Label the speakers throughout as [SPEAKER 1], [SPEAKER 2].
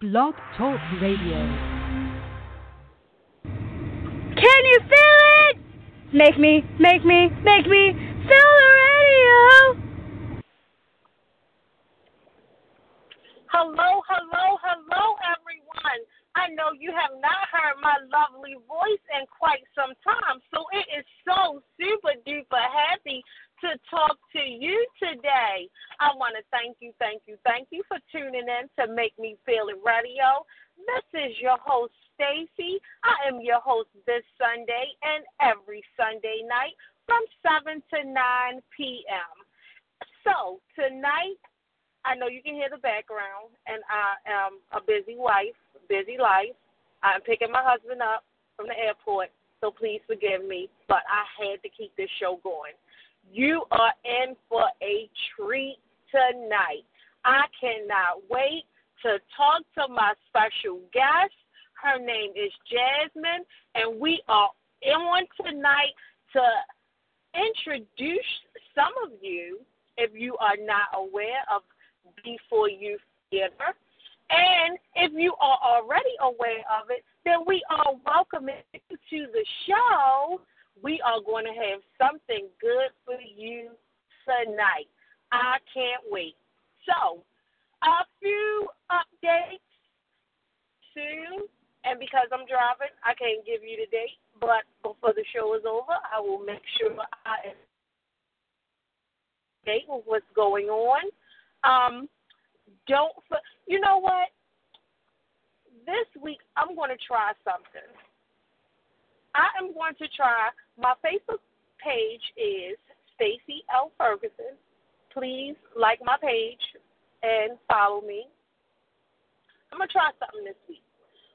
[SPEAKER 1] Blog Talk Radio.
[SPEAKER 2] Can you feel it? Make me, make me, make me feel the radio.
[SPEAKER 3] Hello, hello, hello, everyone. I know you have not heard my lovely voice in quite some time, so it is so super duper happy to talk to you today. I want to thank you, thank you, thank you for tuning in to Make Me Feel It Radio. This is your host, Stacy. I am your host this Sunday and every Sunday night from 7 to 9 p.m. So, tonight, I know you can hear the background, and I am a busy wife, busy life. I'm picking my husband up from the airport, so please forgive me, but I had to keep this show going. You are in for a treat tonight. I cannot wait to talk to my special guest. Her name is Jasmine, and we are on tonight to introduce some of you, if you are not aware of B4 Youth Theater. And if you are already aware of it, then we are welcoming you to the show we are going to have something good for you tonight. I can't wait. So, a few updates soon, and because I'm driving, I can't give you the date, but before the show is over, I will make sure I date with what's going on. Um, don't, you know what? This week, I'm going to try something. I am going to try. My Facebook page is Stacy L Ferguson. Please like my page and follow me. I'm gonna try something this week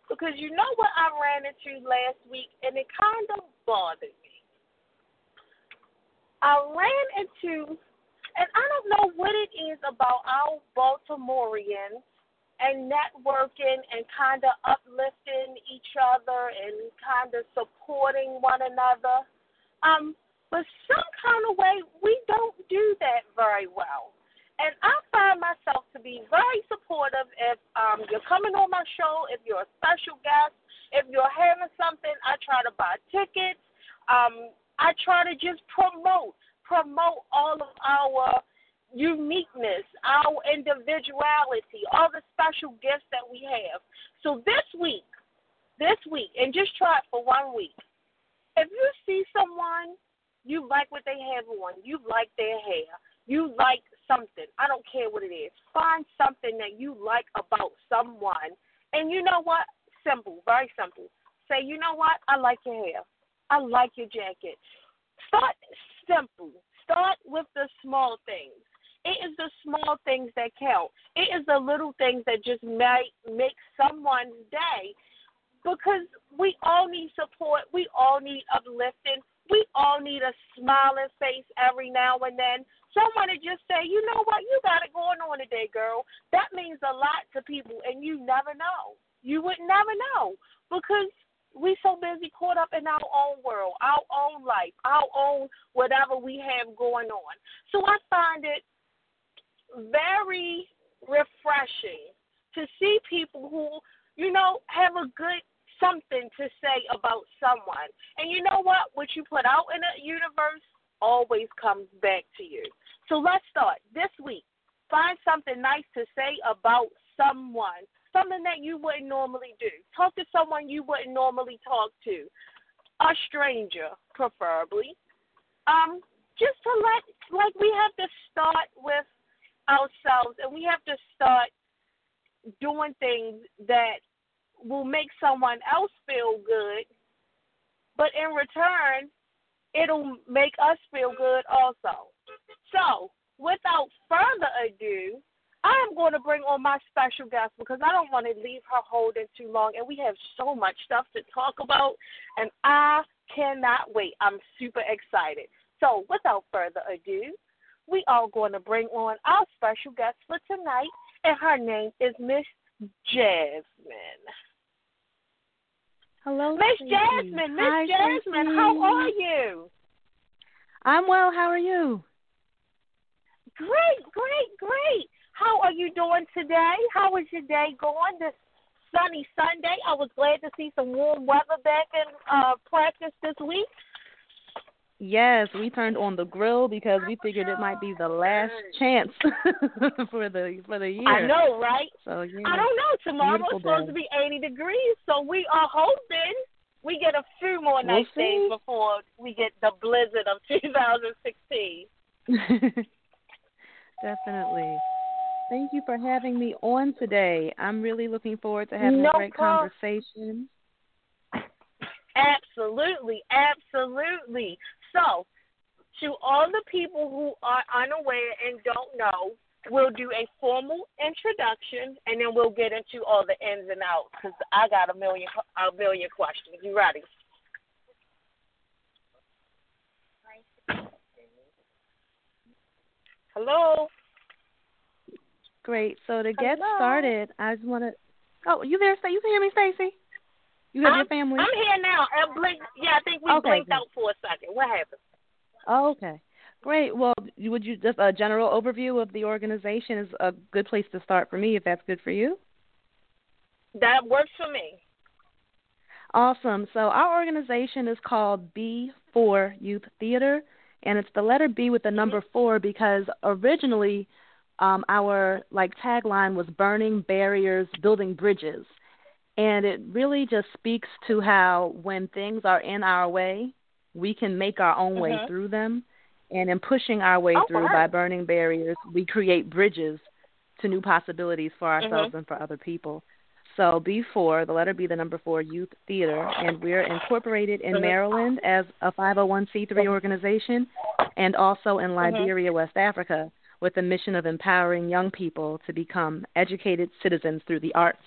[SPEAKER 3] because you know what I ran into last week, and it kind of bothered me. I ran into, and I don't know what it is about our Baltimoreans and networking and kind of uplifting each other and kind of supporting one another. Um, but some kind of way we don't do that very well. And I find myself to be very supportive if um, you're coming on my show, if you're a special guest, if you're having something, I try to buy tickets. Um, I try to just promote, promote all of our uniqueness, our individuality, all the special gifts that we have. So this week, this week, and just try it for one week. If you see someone, you like what they have on, you like their hair, you like something, I don't care what it is, find something that you like about someone. And you know what? Simple, very simple. Say, you know what? I like your hair. I like your jacket. Start simple. Start with the small things. It is the small things that count. It is the little things that just might make someone's day. Because we all need support. We all need uplifting. We all need a smiling face every now and then. Someone to just say, you know what, you got it going on today, girl. That means a lot to people, and you never know. You would never know because we so busy caught up in our own world, our own life, our own whatever we have going on. So I find it very refreshing to see people who, you know, have a good something to say about someone. And you know what? What you put out in the universe always comes back to you. So let's start this week. Find something nice to say about someone, something that you wouldn't normally do. Talk to someone you wouldn't normally talk to, a stranger, preferably. Um, just to let, like, we have to start with ourselves and we have to start doing things that will make someone else feel good, but in return, it'll make us feel good also. So, without further ado, I am going to bring on my special guest because I don't want to leave her holding too long, and we have so much stuff to talk about, and I cannot wait. I'm super excited. So, without further ado, we are going to bring on our special guest for tonight, and her name is Miss Jasmine.
[SPEAKER 2] Hello,
[SPEAKER 3] Miss Jasmine. Miss Jasmine, how are you?
[SPEAKER 2] I'm well. How are you?
[SPEAKER 3] Great, great, great. How are you doing today? How is your day going? This sunny Sunday. I was glad to see some warm weather back in uh, practice this week.
[SPEAKER 4] Yes, we turned on the grill because we figured it might be the last chance for the for the year.
[SPEAKER 3] I know, right?
[SPEAKER 4] So yeah.
[SPEAKER 3] I don't know. Tomorrow
[SPEAKER 4] Beautiful
[SPEAKER 3] it's supposed
[SPEAKER 4] day.
[SPEAKER 3] to be 80 degrees, so we are hoping we get a few more
[SPEAKER 4] We'll
[SPEAKER 3] nice days before we get the blizzard of 2016.
[SPEAKER 4] Definitely. Thank you for having me on today. I'm really looking forward to having
[SPEAKER 3] No
[SPEAKER 4] a great
[SPEAKER 3] problem.
[SPEAKER 4] conversation.
[SPEAKER 3] Absolutely, absolutely. So, to all the people who are unaware and don't know, we'll do a formal introduction, and then we'll get into all the ins and outs. Because I got a million, a million questions. You ready? Hello.
[SPEAKER 4] Great. So to get
[SPEAKER 3] Hello?
[SPEAKER 4] started, I just want to. Oh, you there? You can hear me, Stacy? You have
[SPEAKER 3] I'm,
[SPEAKER 4] your family?
[SPEAKER 3] I'm here now. Uh, I blinked. Yeah, I think we
[SPEAKER 4] Okay,
[SPEAKER 3] blinked out for a second. What happened?
[SPEAKER 4] Oh, okay. Great. Well, would you just a general overview of the organization is a good place to start for me if that's good for you?
[SPEAKER 3] That works for me.
[SPEAKER 4] Awesome. So our organization is called B4 Youth Theater, and it's the letter B with the number mm-hmm. four because originally um, our like tagline was burning barriers, building bridges, and it really just speaks to how when things are in our way, we can make our own way
[SPEAKER 3] Mhm.
[SPEAKER 4] through them, and in pushing our way
[SPEAKER 3] Oh,
[SPEAKER 4] through
[SPEAKER 3] wow.
[SPEAKER 4] by burning barriers, we create bridges to new possibilities for ourselves
[SPEAKER 3] Mhm.
[SPEAKER 4] and for other people. So B4, the letter B, the number four, Youth Theater, and we're incorporated in
[SPEAKER 3] Mhm.
[SPEAKER 4] Maryland as a 501c3 organization, and also in Liberia, West Africa, with the mission of empowering young people to become educated citizens through the arts.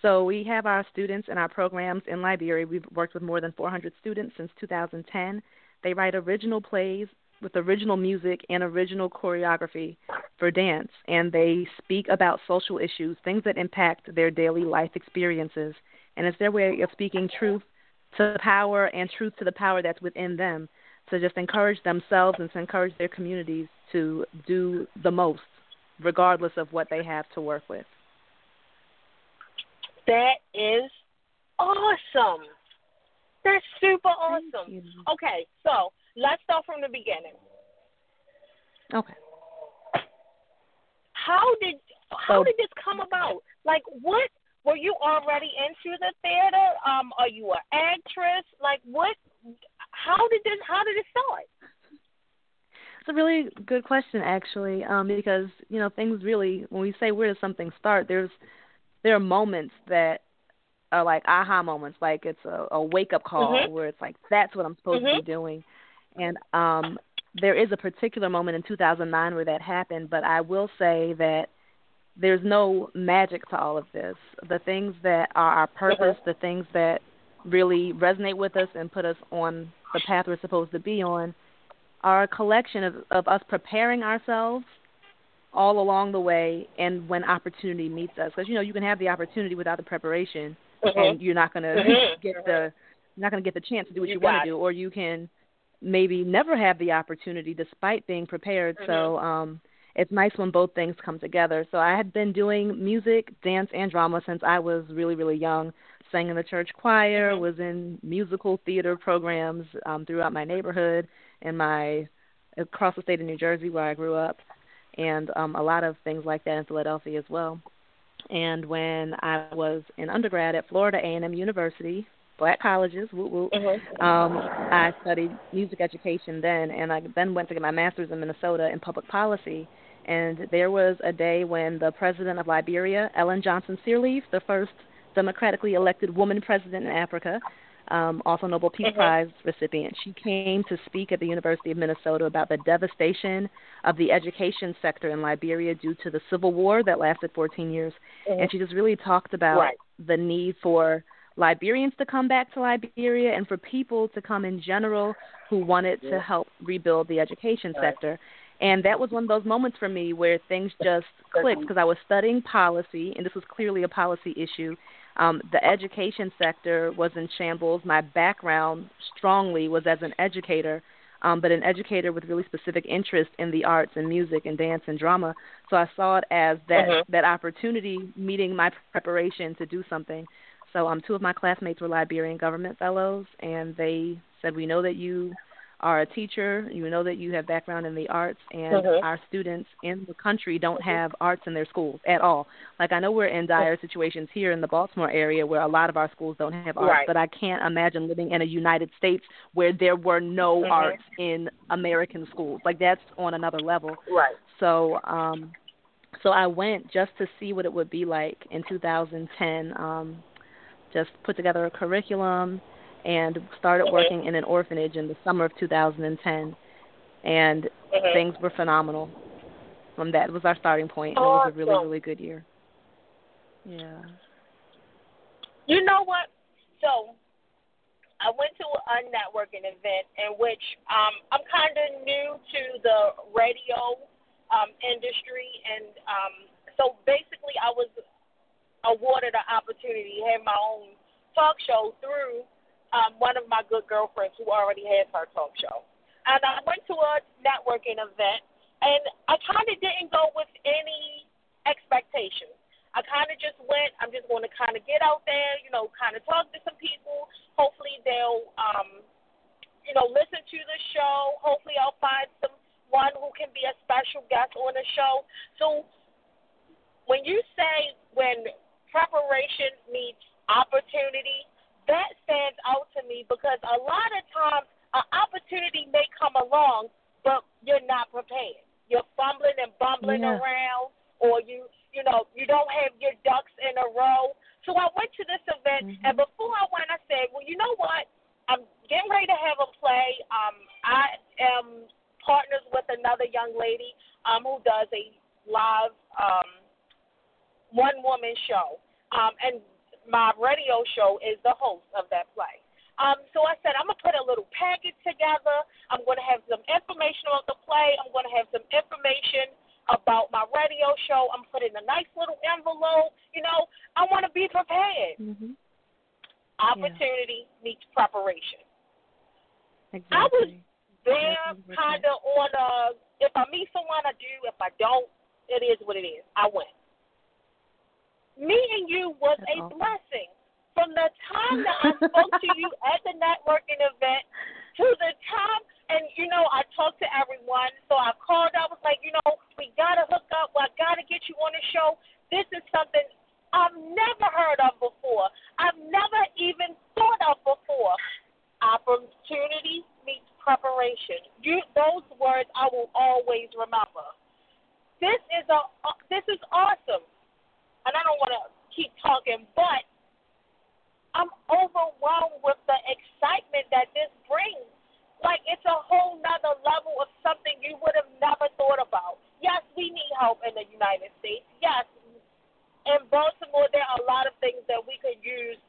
[SPEAKER 4] So we have our students in our programs in Liberia. We've worked with more than 400 students since 2010. They write original plays with original music and original choreography for dance, and they speak about social issues, things that impact their daily life experiences. And it's their way of speaking truth to power and truth to the power that's within them to just encourage themselves and to encourage their communities to do the most, regardless of what they have to work with.
[SPEAKER 3] That is awesome. That's super awesome. Okay, so let's start from the beginning.
[SPEAKER 4] Okay.
[SPEAKER 3] How did how
[SPEAKER 4] So-
[SPEAKER 3] did this come about? Like, what were you already into the theater? Um, are you an actress? Like, what? How did this? How did it start?
[SPEAKER 4] It's a really good question, actually, um, because you know things really. When we say where does something start, there's there are moments that are like aha moments, like it's a, a wake up call
[SPEAKER 3] Mhm.
[SPEAKER 4] where it's like that's what I'm supposed to
[SPEAKER 3] Mhm.
[SPEAKER 4] be doing, and um, there is a particular moment in 2009 where that happened. But I will say that there's no magic to all of this. The things that are our purpose, the things that really resonate with us and put us on the path we're supposed to be on, are a collection of, of us preparing ourselves all along the way and when opportunity meets us. Because you know you can have the opportunity without the preparation, and you're not going to
[SPEAKER 3] Mhm.
[SPEAKER 4] get the you're not going to get the chance to do what
[SPEAKER 3] You
[SPEAKER 4] you, want to do, or you can maybe never have the opportunity despite being prepared. So um, it's nice when both things come together. So I had been doing music, dance, and drama since I was really really young. Sang in the church choir,
[SPEAKER 3] Mhm.
[SPEAKER 4] was in musical theater programs um, throughout my neighborhood and my across the state of New Jersey where I grew up, and um, a lot of things like that in Philadelphia as well. And when I was in undergrad at Florida A&M University, black colleges, woo,
[SPEAKER 3] Mhm.
[SPEAKER 4] um, I studied music education then, and I then went to get my master's in Minnesota in public policy. And there was a day when the president of Liberia, Ellen Johnson Sirleaf, the first democratically elected woman president in Africa, um, also Nobel Peace
[SPEAKER 3] Mhm.
[SPEAKER 4] Prize recipient, she came to speak at the University of Minnesota about the devastation of the education sector in Liberia due to the civil war that lasted 14 years and she just really talked about
[SPEAKER 3] Right.
[SPEAKER 4] the need for Liberians to come back to Liberia and for people to come in general who wanted to help rebuild the education sector. And that was one of those moments for me where things just clicked because I was studying policy, and this was clearly a policy issue. Um, the education sector was in shambles. My background strongly was as an educator um, but an educator with really specific interest in the arts and music and dance and drama. So I saw it as that
[SPEAKER 3] mm-hmm.
[SPEAKER 4] that opportunity meeting my preparation to do something. So um, two of my classmates were Liberian government fellows, and they said, "We know that you are a teacher, you know that you have background in the arts, and
[SPEAKER 3] mm-hmm.
[SPEAKER 4] our students in the country don't mm-hmm. have arts in their schools at all. Like I know we're in dire situations here in the Baltimore area where a lot of our schools don't have arts,
[SPEAKER 3] right.
[SPEAKER 4] but I can't imagine living in a United States where there were no
[SPEAKER 3] mm-hmm.
[SPEAKER 4] arts in American schools. Like that's on another level.
[SPEAKER 3] Right.
[SPEAKER 4] So, um so I went just to see what it would be like in 2010. Um just put together a curriculum and started working in an orphanage in the summer of 2010, and
[SPEAKER 3] mm-hmm.
[SPEAKER 4] things were phenomenal. From that was our starting point. And
[SPEAKER 3] awesome.
[SPEAKER 4] It was a really really good year. Yeah.
[SPEAKER 3] You know what? So I went to a networking event in which um, I'm kind of new to the radio um, industry, and um, so basically I was awarded an opportunity to have my own talk show through um, one of my good girlfriends who already has her talk show. And I went to a networking event, and I kind of didn't go with any expectations. I kind of just went. I'm just going to kind of get out there, you know, kind of talk to some people. Hopefully they'll, um, you know, listen to the show. Hopefully I'll find someone who can be a special guest on the show. So when you say when preparation meets opportunity, that stands out to me because a lot of times an opportunity may come along, but you're not prepared. You're fumbling and bumbling
[SPEAKER 4] yeah.
[SPEAKER 3] around, or you, you know, you don't have your ducks in a row. So I went to this event,
[SPEAKER 4] mm-hmm.
[SPEAKER 3] and before I went, I said, well, you know what? I'm getting ready to have a play. Um, I am partners with another young lady um, who does a live um, one woman show. Um, and my radio show is the host of that play. Um, so I said, I'm going to put a little package together. I'm going to have some information about the play. I'm going to have some information about my radio show. I'm putting a nice little envelope. You know, I want to be prepared.
[SPEAKER 4] Mm-hmm.
[SPEAKER 3] Opportunity yeah. meets preparation.
[SPEAKER 4] Exactly. I
[SPEAKER 3] was there kind of on a, if I meet someone, I do. If I don't, it is what it is. I went meeting you was a blessing. From the time that I spoke to you at the networking event to the time, and you know, I talked to everyone. So I called. I was like, you know, we gotta hook up. I gotta get you on the show. This is something I've never heard of before. I've never even thought of before. Opportunity meets preparation. You, those words I will always remember. This is a. This is awesome and I don't want to keep talking, but I'm overwhelmed with the excitement that this brings. Like it's a whole nother level of something you would have never thought about. Yes, we need help in the United States. Yes, in Baltimore there are a lot of things that we could use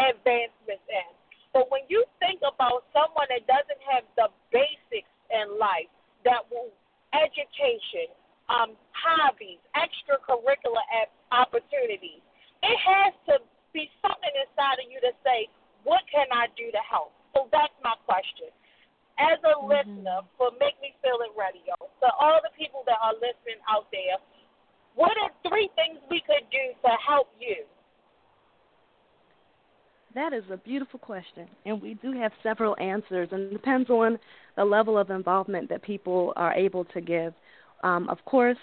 [SPEAKER 3] advancements in. But when you think about someone that doesn't have the basics in life, that will education, um, hobbies, extracurricular opportunities. It has to be something inside of you to say, what can I do to help? So that's my question. As a mm-hmm. listener for Make Me Feel It Radio, to all the people that are listening out there, what are three things we could do to help you?
[SPEAKER 4] That is a beautiful question, and we do have several answers, and it depends on the level of involvement that people are able to give. Um, of course,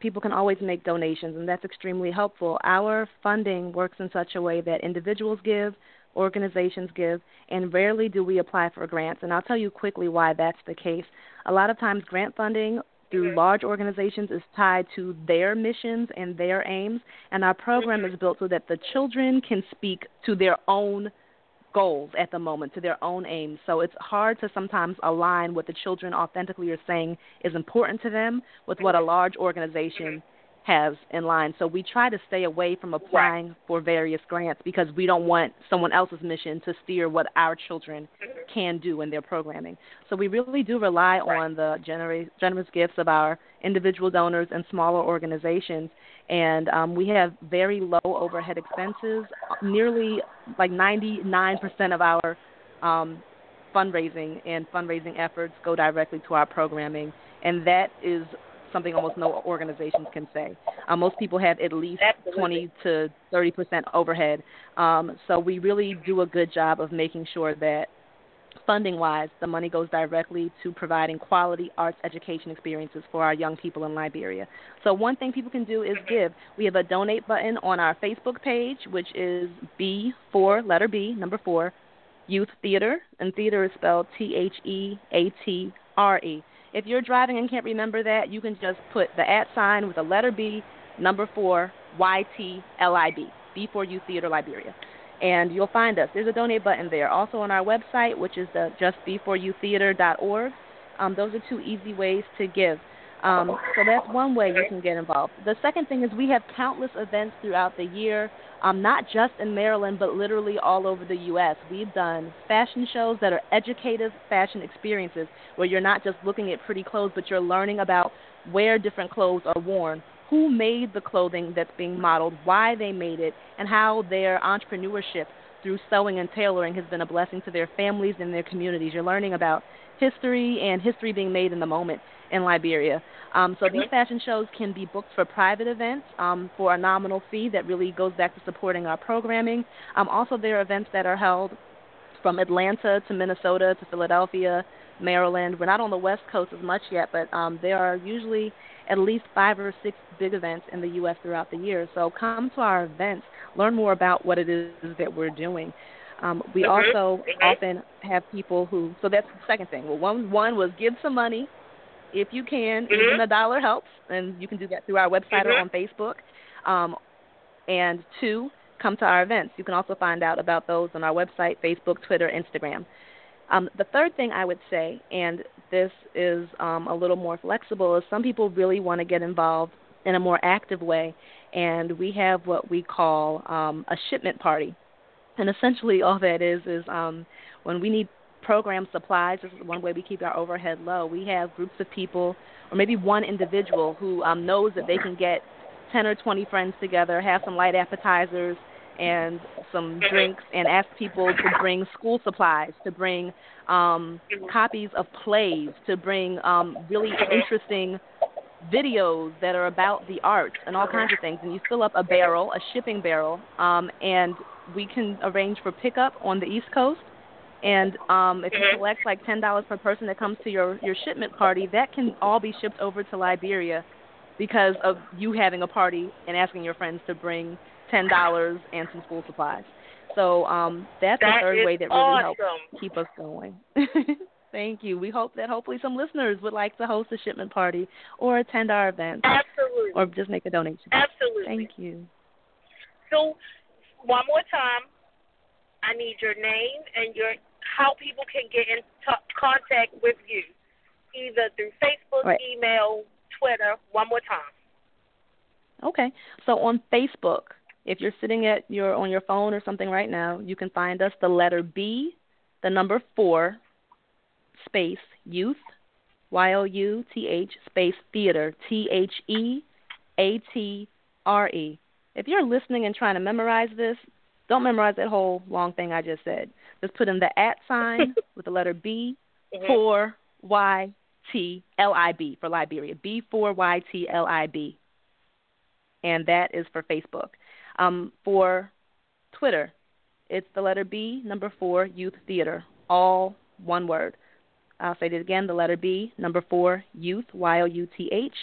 [SPEAKER 4] people can always make donations, and that's extremely helpful. Our funding works in such a way that individuals give, organizations give, and rarely do we apply for grants. And I'll tell you quickly why that's the case. A lot of times, grant funding through large organizations is tied to their missions and their aims, and our program is built so that the children can speak to their own goals at the moment, to their own aims. So it's hard to sometimes align what the children authentically are saying is important to them with what a large organization has in line. So we try to stay away from applying
[SPEAKER 3] right.
[SPEAKER 4] for various grants because we don't want someone else's mission to steer what our children can do in their programming. So we really do rely
[SPEAKER 3] right.
[SPEAKER 4] on the generous, generous gifts of our individual donors and smaller organizations. And um, we have very low overhead expenses. Nearly like 99% of our um, fundraising and fundraising efforts go directly to our programming, and that is something almost no organizations can say. Uh, most people have at least
[SPEAKER 3] Absolutely.
[SPEAKER 4] 20 to 30 percent overhead, um, so we really do a good job of making sure that funding wise, the money goes directly to providing quality arts education experiences for our young people in Liberia. So, one thing people can do is give. We have a donate button on our Facebook page, which is B4, letter B, number 4, Youth Theater. And theater is spelled T H E A T R E. If you're driving and can't remember that, you can just put the at sign with a letter B, number 4, Y T L I B, B4 Youth Theater Liberia and you'll find us. There's a donate button there. Also on our website, which is the justb4youtheater.org. Um, those are two easy ways to give. Um, so that's one way you can get involved. The second thing is we have countless events throughout the year, um, not just in Maryland, but literally all over the U.S. We've done fashion shows that are educative fashion experiences where you're not just looking at pretty clothes, but you're learning about where different clothes are worn, who made the clothing that's being modeled, why they made it, and how their entrepreneurship through sewing and tailoring has been a blessing to their families and their communities. You're learning about history and history being made in the moment in Liberia. Um, so these fashion shows can be booked for private events um, for a nominal fee that really goes back to supporting our programming. Um, also, there are events that are held from Atlanta to Minnesota to Philadelphia, Maryland. We're not on the West Coast as much yet, but um, there are usually at least five or six big events in the U.S. throughout the year. So come to our events, learn more about what it is that we're doing. Um, we
[SPEAKER 3] mm-hmm.
[SPEAKER 4] also
[SPEAKER 3] mm-hmm.
[SPEAKER 4] often have people who. So that's the second thing. Well, one one was give some money, if you can.
[SPEAKER 3] Mm-hmm.
[SPEAKER 4] Even a dollar helps, and you can do that through our website or on Facebook. Um, and two, come to our events. You can also find out about those on our website, Facebook, Twitter, Instagram. Um, the third thing I would say, and this is um, a little more flexible, is some people really want to get involved in a more active way, and we have what we call um, a shipment party. And essentially, all that is is um, when we need program supplies. This is one way we keep our overhead low. We have groups of people, or maybe one individual, who um, knows that they can get 10 or 20 friends together, have some light appetizers, and some drinks and ask people to bring school supplies, to bring um, copies of plays, to bring um, really interesting videos that are about the arts and all kinds of things. And you fill up a barrel, a shipping barrel, um, and we can arrange for pickup on the East Coast. And um, if you collect like ten dollars per person that comes to your your shipment party, that can all be shipped over to Liberia because of you having a party and asking your friends to bring ten dollars and some school supplies. So um, that's
[SPEAKER 3] that
[SPEAKER 4] the third way that really
[SPEAKER 3] awesome.
[SPEAKER 4] helps keep us going. Thank you. We hope that hopefully some listeners would like to host a shipment party or attend our event
[SPEAKER 3] Absolutely.
[SPEAKER 4] or just make a donation.
[SPEAKER 3] Absolutely.
[SPEAKER 4] Thank you.
[SPEAKER 3] So, one more time, I need your name and your how people can get in t- contact with you, either through Facebook,
[SPEAKER 4] right.
[SPEAKER 3] email, Twitter. One more time.
[SPEAKER 4] Okay. So on Facebook, if you're sitting at your on your phone or something right now, you can find us the letter B, the number four, space youth, Y O U T H space theater, T H E A T R E. If you're listening and trying to memorize this, don't memorize that whole long thing I just said. Just put in the at sign with the letter B
[SPEAKER 3] mm-hmm.
[SPEAKER 4] four Y T L I B for Liberia. B four Y T L I B. And that is for Facebook. Um, for Twitter, it's the letter B, number four, Youth Theater, all one word. I'll say it again the letter B, number four, Youth, Y O U T H.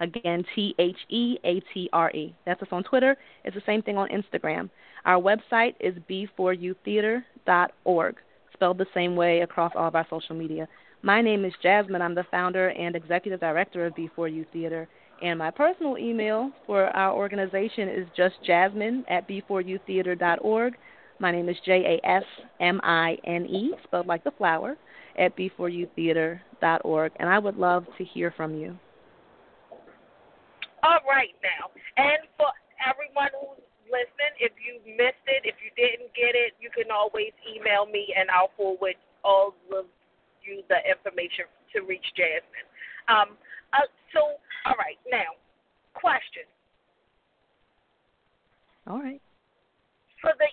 [SPEAKER 4] Again, T H E A T R E. That's us on Twitter. It's the same thing on Instagram. Our website is b4youtheater.org, spelled the same way across all of our social media. My name is Jasmine. I'm the founder and executive director of B4 Youth Theater. And my personal email for our organization is just jasmine at b4youtheater.org. My name is J A S M I N E, spelled like the flower, at b4youtheater.org. And I would love to hear from you.
[SPEAKER 3] All right, now. And for everyone who's listening, if you missed it, if you didn't get it, you can always email me and I'll forward all of you the information to reach Jasmine. Um, uh, so all right, now, question.
[SPEAKER 4] All right.
[SPEAKER 3] For the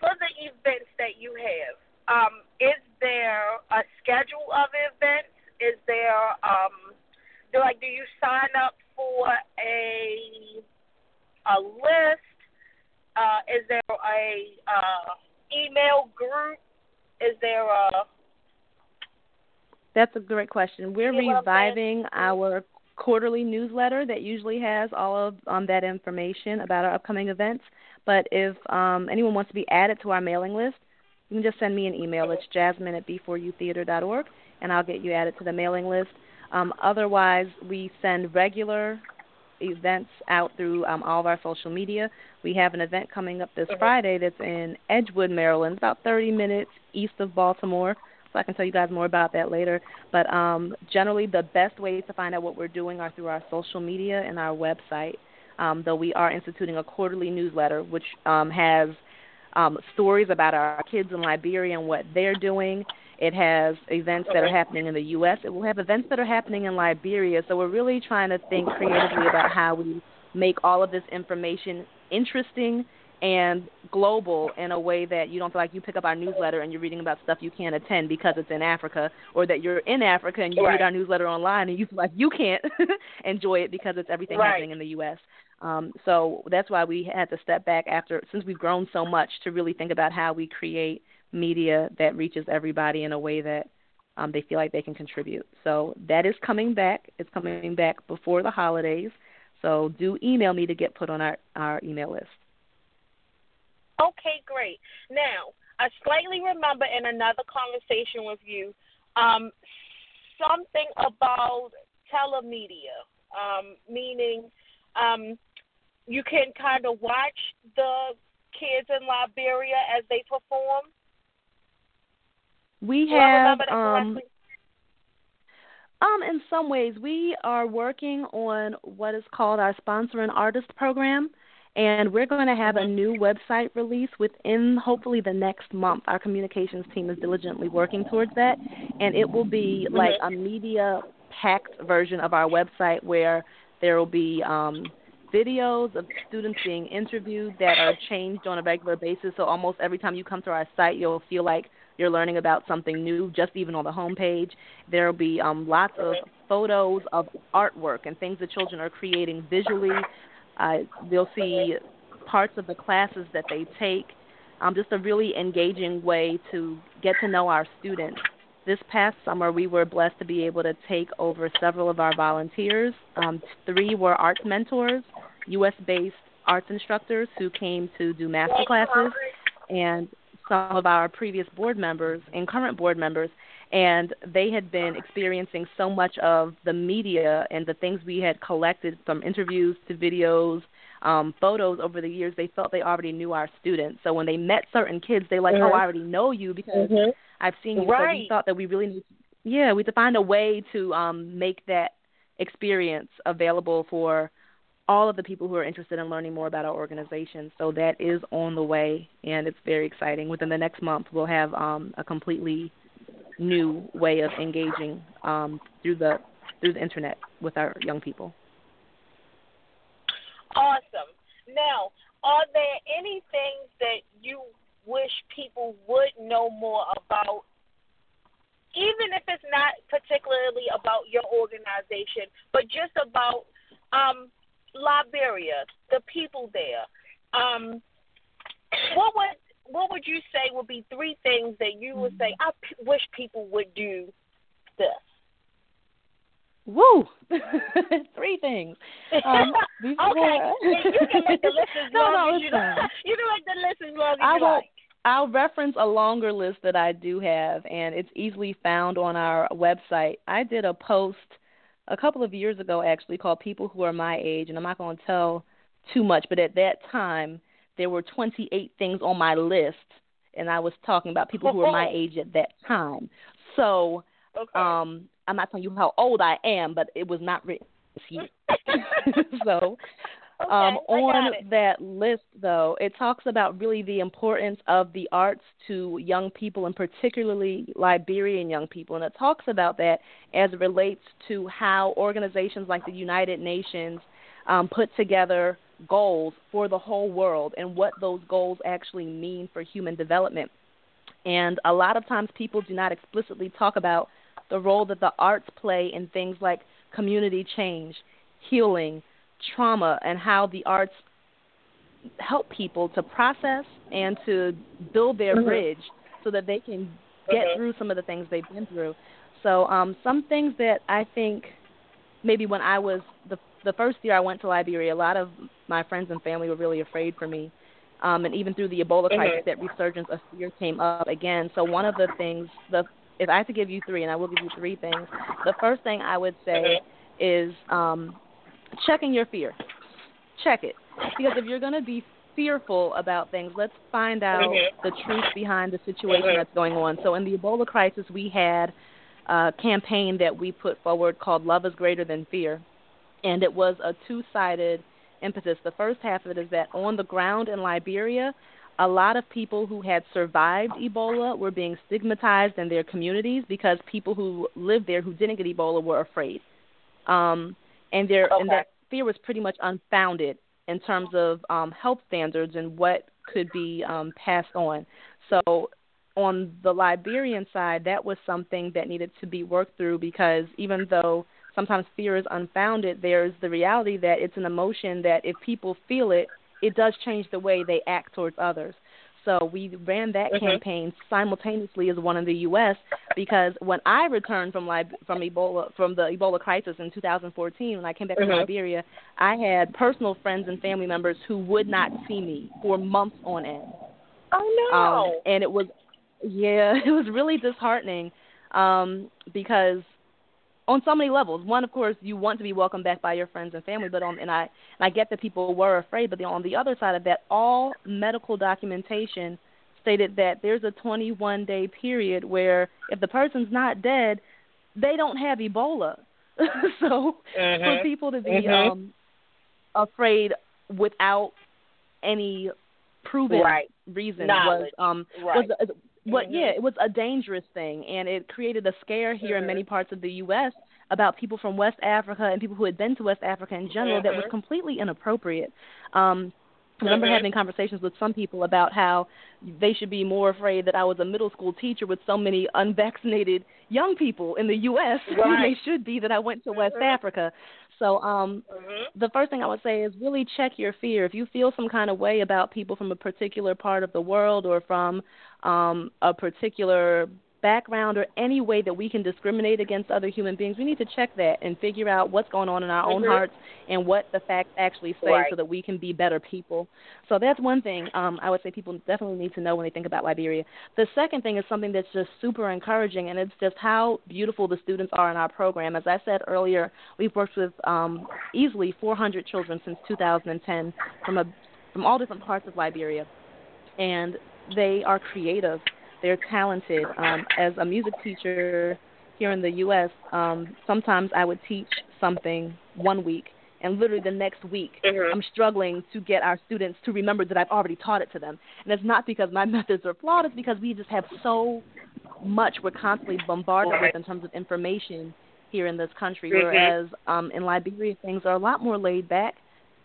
[SPEAKER 3] for the events that you have, um, is there a schedule of events? Is there um, do like do you sign up for a a list? Uh, is there a uh, email group? Is there a
[SPEAKER 4] That's a great question. We're
[SPEAKER 3] You know what I'm
[SPEAKER 4] reviving our quarterly newsletter that usually has all of um, that information about our upcoming events. But if um, anyone wants to be added to our mailing list, you can just send me an email. It's jasmine at b4youtheater.org, and I'll get you added to the mailing list. Um, otherwise, we send regular events out through um, all of our social media. We have an event coming up this
[SPEAKER 3] Mhm.
[SPEAKER 4] Friday that's in Edgewood, Maryland, about 30 minutes east of Baltimore. So I can tell you guys more about that later. But um, generally, the best ways to find out what we're doing are through our social media and our website. Um, though we are instituting a quarterly newsletter, which um, has um, stories about our kids in Liberia and what they're doing. It has events that are happening in the U.S. It will have events that are happening in Liberia. So we're really trying to think creatively about how we make all of this information interesting and global in a way that you don't feel like you pick up our newsletter and you're reading about stuff you can't attend because it's in Africa, or that you're in Africa and you
[SPEAKER 3] Right.
[SPEAKER 4] read our newsletter online and you feel like you can't enjoy it because it's everything
[SPEAKER 3] Right.
[SPEAKER 4] happening in the U.S. Um, so that's why we had to step back after, since we've grown so much, to really think about how we create media that reaches everybody in a way that um, they feel like they can contribute. So that is coming back. It's coming back before the holidays. So do email me to get put on our, our email list.
[SPEAKER 3] Okay, great. Now, I slightly remember in another conversation with you um, something about telemedia, um, meaning um, you can kind of watch the kids in Liberia as they perform.
[SPEAKER 4] We have um. Um, in some ways, we are working on what is called our sponsor and artist program, and we're going to have a new website release within hopefully the next month. Our communications team is diligently working towards that, and it will be like a media packed version of our website where there will be um, videos of students being interviewed that are changed on a regular basis. So almost every time you come to our site, you'll feel like you're learning about something new, just even on the homepage. There will be um, lots of photos of artwork and things that children are creating visually. Uh, they'll see parts of the classes that they take. Um, just a really engaging way to get to know our students. This past summer, we were blessed to be able to take over several of our volunteers. Um, three were arts mentors, U.S. based arts instructors who came to do master classes, and some of our previous board members and current board members, and they had been experiencing so much of the media and the things we had collected from interviews to videos, um, photos over the years. They felt they already knew our students. So when they met certain kids, they like,
[SPEAKER 3] Mhm.
[SPEAKER 4] oh, I already know you because
[SPEAKER 3] Mhm.
[SPEAKER 4] I've seen you. So we thought that we really need, yeah, we had to find a way to um, make that experience available for all of the people who are interested in learning more about our organization. So that is on the way, and it's very exciting. Within the next month, we'll have um, a completely new way of engaging um, through the through the internet with our young people.
[SPEAKER 3] Awesome. Now, are there any things that you wish people would know more about, even if it's not particularly about your organization, but just about um, Liberia, the people there? Um, what would what would you say would be three things that you would say? I p- wish people would do this.
[SPEAKER 4] Woo! Three things. Um,
[SPEAKER 3] okay, you can make the list as
[SPEAKER 4] no,
[SPEAKER 3] long
[SPEAKER 4] no,
[SPEAKER 3] as you
[SPEAKER 4] fine.
[SPEAKER 3] like. You can make the list as long as
[SPEAKER 4] I
[SPEAKER 3] you
[SPEAKER 4] will.
[SPEAKER 3] like.
[SPEAKER 4] I'll reference a longer list that I do have, and it's easily found on our website. I did a post a couple of years ago, actually, called "People Who Are My Age," and I'm not going to tell too much, but at that time, there were 28 things on my list, and I was talking about people who were my age at that time. So,
[SPEAKER 3] Okay.
[SPEAKER 4] um, I'm not telling you how old I am, but it was not written this year. so,
[SPEAKER 3] Okay,
[SPEAKER 4] um, on that list, though, it talks about really the importance of the arts to young people, and particularly Liberian young people. And it talks about that as it relates to how organizations like the United Nations um, put together goals for the whole world and what those goals actually mean for human development. And a lot of times people do not explicitly talk about the role that the arts play in things like community change, healing, trauma, and how the arts help people to process and to build their
[SPEAKER 3] mm-hmm.
[SPEAKER 4] bridge so that they can get
[SPEAKER 3] mm-hmm.
[SPEAKER 4] through some of the things they've been through. So um, some things that I think maybe when I was the the first year I went to Liberia, a lot of my friends and family were really afraid for me. Um, and even through the Ebola
[SPEAKER 3] mm-hmm.
[SPEAKER 4] crisis, that resurgence of fear came up again. So one of the things, the if I had to give you three, and I will give you three things, the first thing I would say
[SPEAKER 3] mm-hmm.
[SPEAKER 4] is um, checking your fear. Check it, because if you're going to be fearful about things, let's find out the truth behind the situation that's going on. So in the Ebola crisis, we had a campaign that we put forward called "Love is Greater Than Fear." and it was a two-sided emphasis. The first half of it is that on the ground in Liberia, a lot of people who had survived Ebola were being stigmatized in their communities because people who lived there who didn't get Ebola were afraid. Um, and there
[SPEAKER 3] okay.
[SPEAKER 4] and that fear was pretty much unfounded in terms of um, health standards and what could be um, passed on. So on the Liberian side, that was something that needed to be worked through because even though sometimes fear is unfounded, there's the reality that it's an emotion that if people feel it, it does change the way they act towards others. So we ran that
[SPEAKER 3] mm-hmm.
[SPEAKER 4] campaign simultaneously as one in the U.S. because when I returned from Lib- from Ebola from the Ebola crisis in 2014, when I came back
[SPEAKER 3] mm-hmm.
[SPEAKER 4] from Liberia, I had personal friends and family members who would not see me for months on end.
[SPEAKER 3] Oh no!
[SPEAKER 4] Um, and it was, yeah, it was really disheartening um, because on so many levels. One, of course, you want to be welcomed back by your friends and family, but on and I and I get that people were afraid, but on the other side of that, all medical documentation stated that there's a 21 day period where if the person's not dead, they don't have Ebola. so
[SPEAKER 3] mm-hmm.
[SPEAKER 4] for people to be
[SPEAKER 3] mm-hmm.
[SPEAKER 4] um afraid without any proven
[SPEAKER 3] right.
[SPEAKER 4] reason
[SPEAKER 3] Knowledge.
[SPEAKER 4] was um
[SPEAKER 3] right.
[SPEAKER 4] was what
[SPEAKER 3] mm-hmm.
[SPEAKER 4] yeah it was a dangerous thing and it created a scare here
[SPEAKER 3] mm-hmm.
[SPEAKER 4] in many parts of the US about people from West Africa and people who had been to West Africa in general
[SPEAKER 3] mm-hmm.
[SPEAKER 4] that was completely inappropriate um I remember
[SPEAKER 3] mm-hmm.
[SPEAKER 4] having conversations with some people about how they should be more afraid that I was a middle school teacher with so many unvaccinated young people in the U.S.
[SPEAKER 3] Right.
[SPEAKER 4] than they should be that I went to West
[SPEAKER 3] Mm-hmm.
[SPEAKER 4] Africa. So um,
[SPEAKER 3] mm-hmm.
[SPEAKER 4] the first thing I would say is really check your fear. If you feel some kind of way about people from a particular part of the world or from um, a particular background or any way that we can discriminate against other human beings, we need to check that and figure out what's going on in our
[SPEAKER 3] mm-hmm.
[SPEAKER 4] own hearts and what the facts actually say
[SPEAKER 3] right.
[SPEAKER 4] so that we can be better people. So that's one thing um, I would say people definitely need to know when they think about Liberia. The second thing is something that's just super encouraging, and it's just how beautiful the students are in our program. As I said earlier, we've worked with um, easily 400 children since 2010 from a from all different parts of Liberia, and they are creative they're talented. Um, as a music teacher here in the U.S., um, sometimes I would teach something one week, and literally the next week,
[SPEAKER 3] mm-hmm.
[SPEAKER 4] I'm struggling to get our students to remember that I've already taught it to them. And it's not because my methods are flawed; it's because we just have so much we're constantly bombarded with in terms of information here in this country.
[SPEAKER 3] Mm-hmm.
[SPEAKER 4] Whereas um, in Liberia, things are a lot more laid back.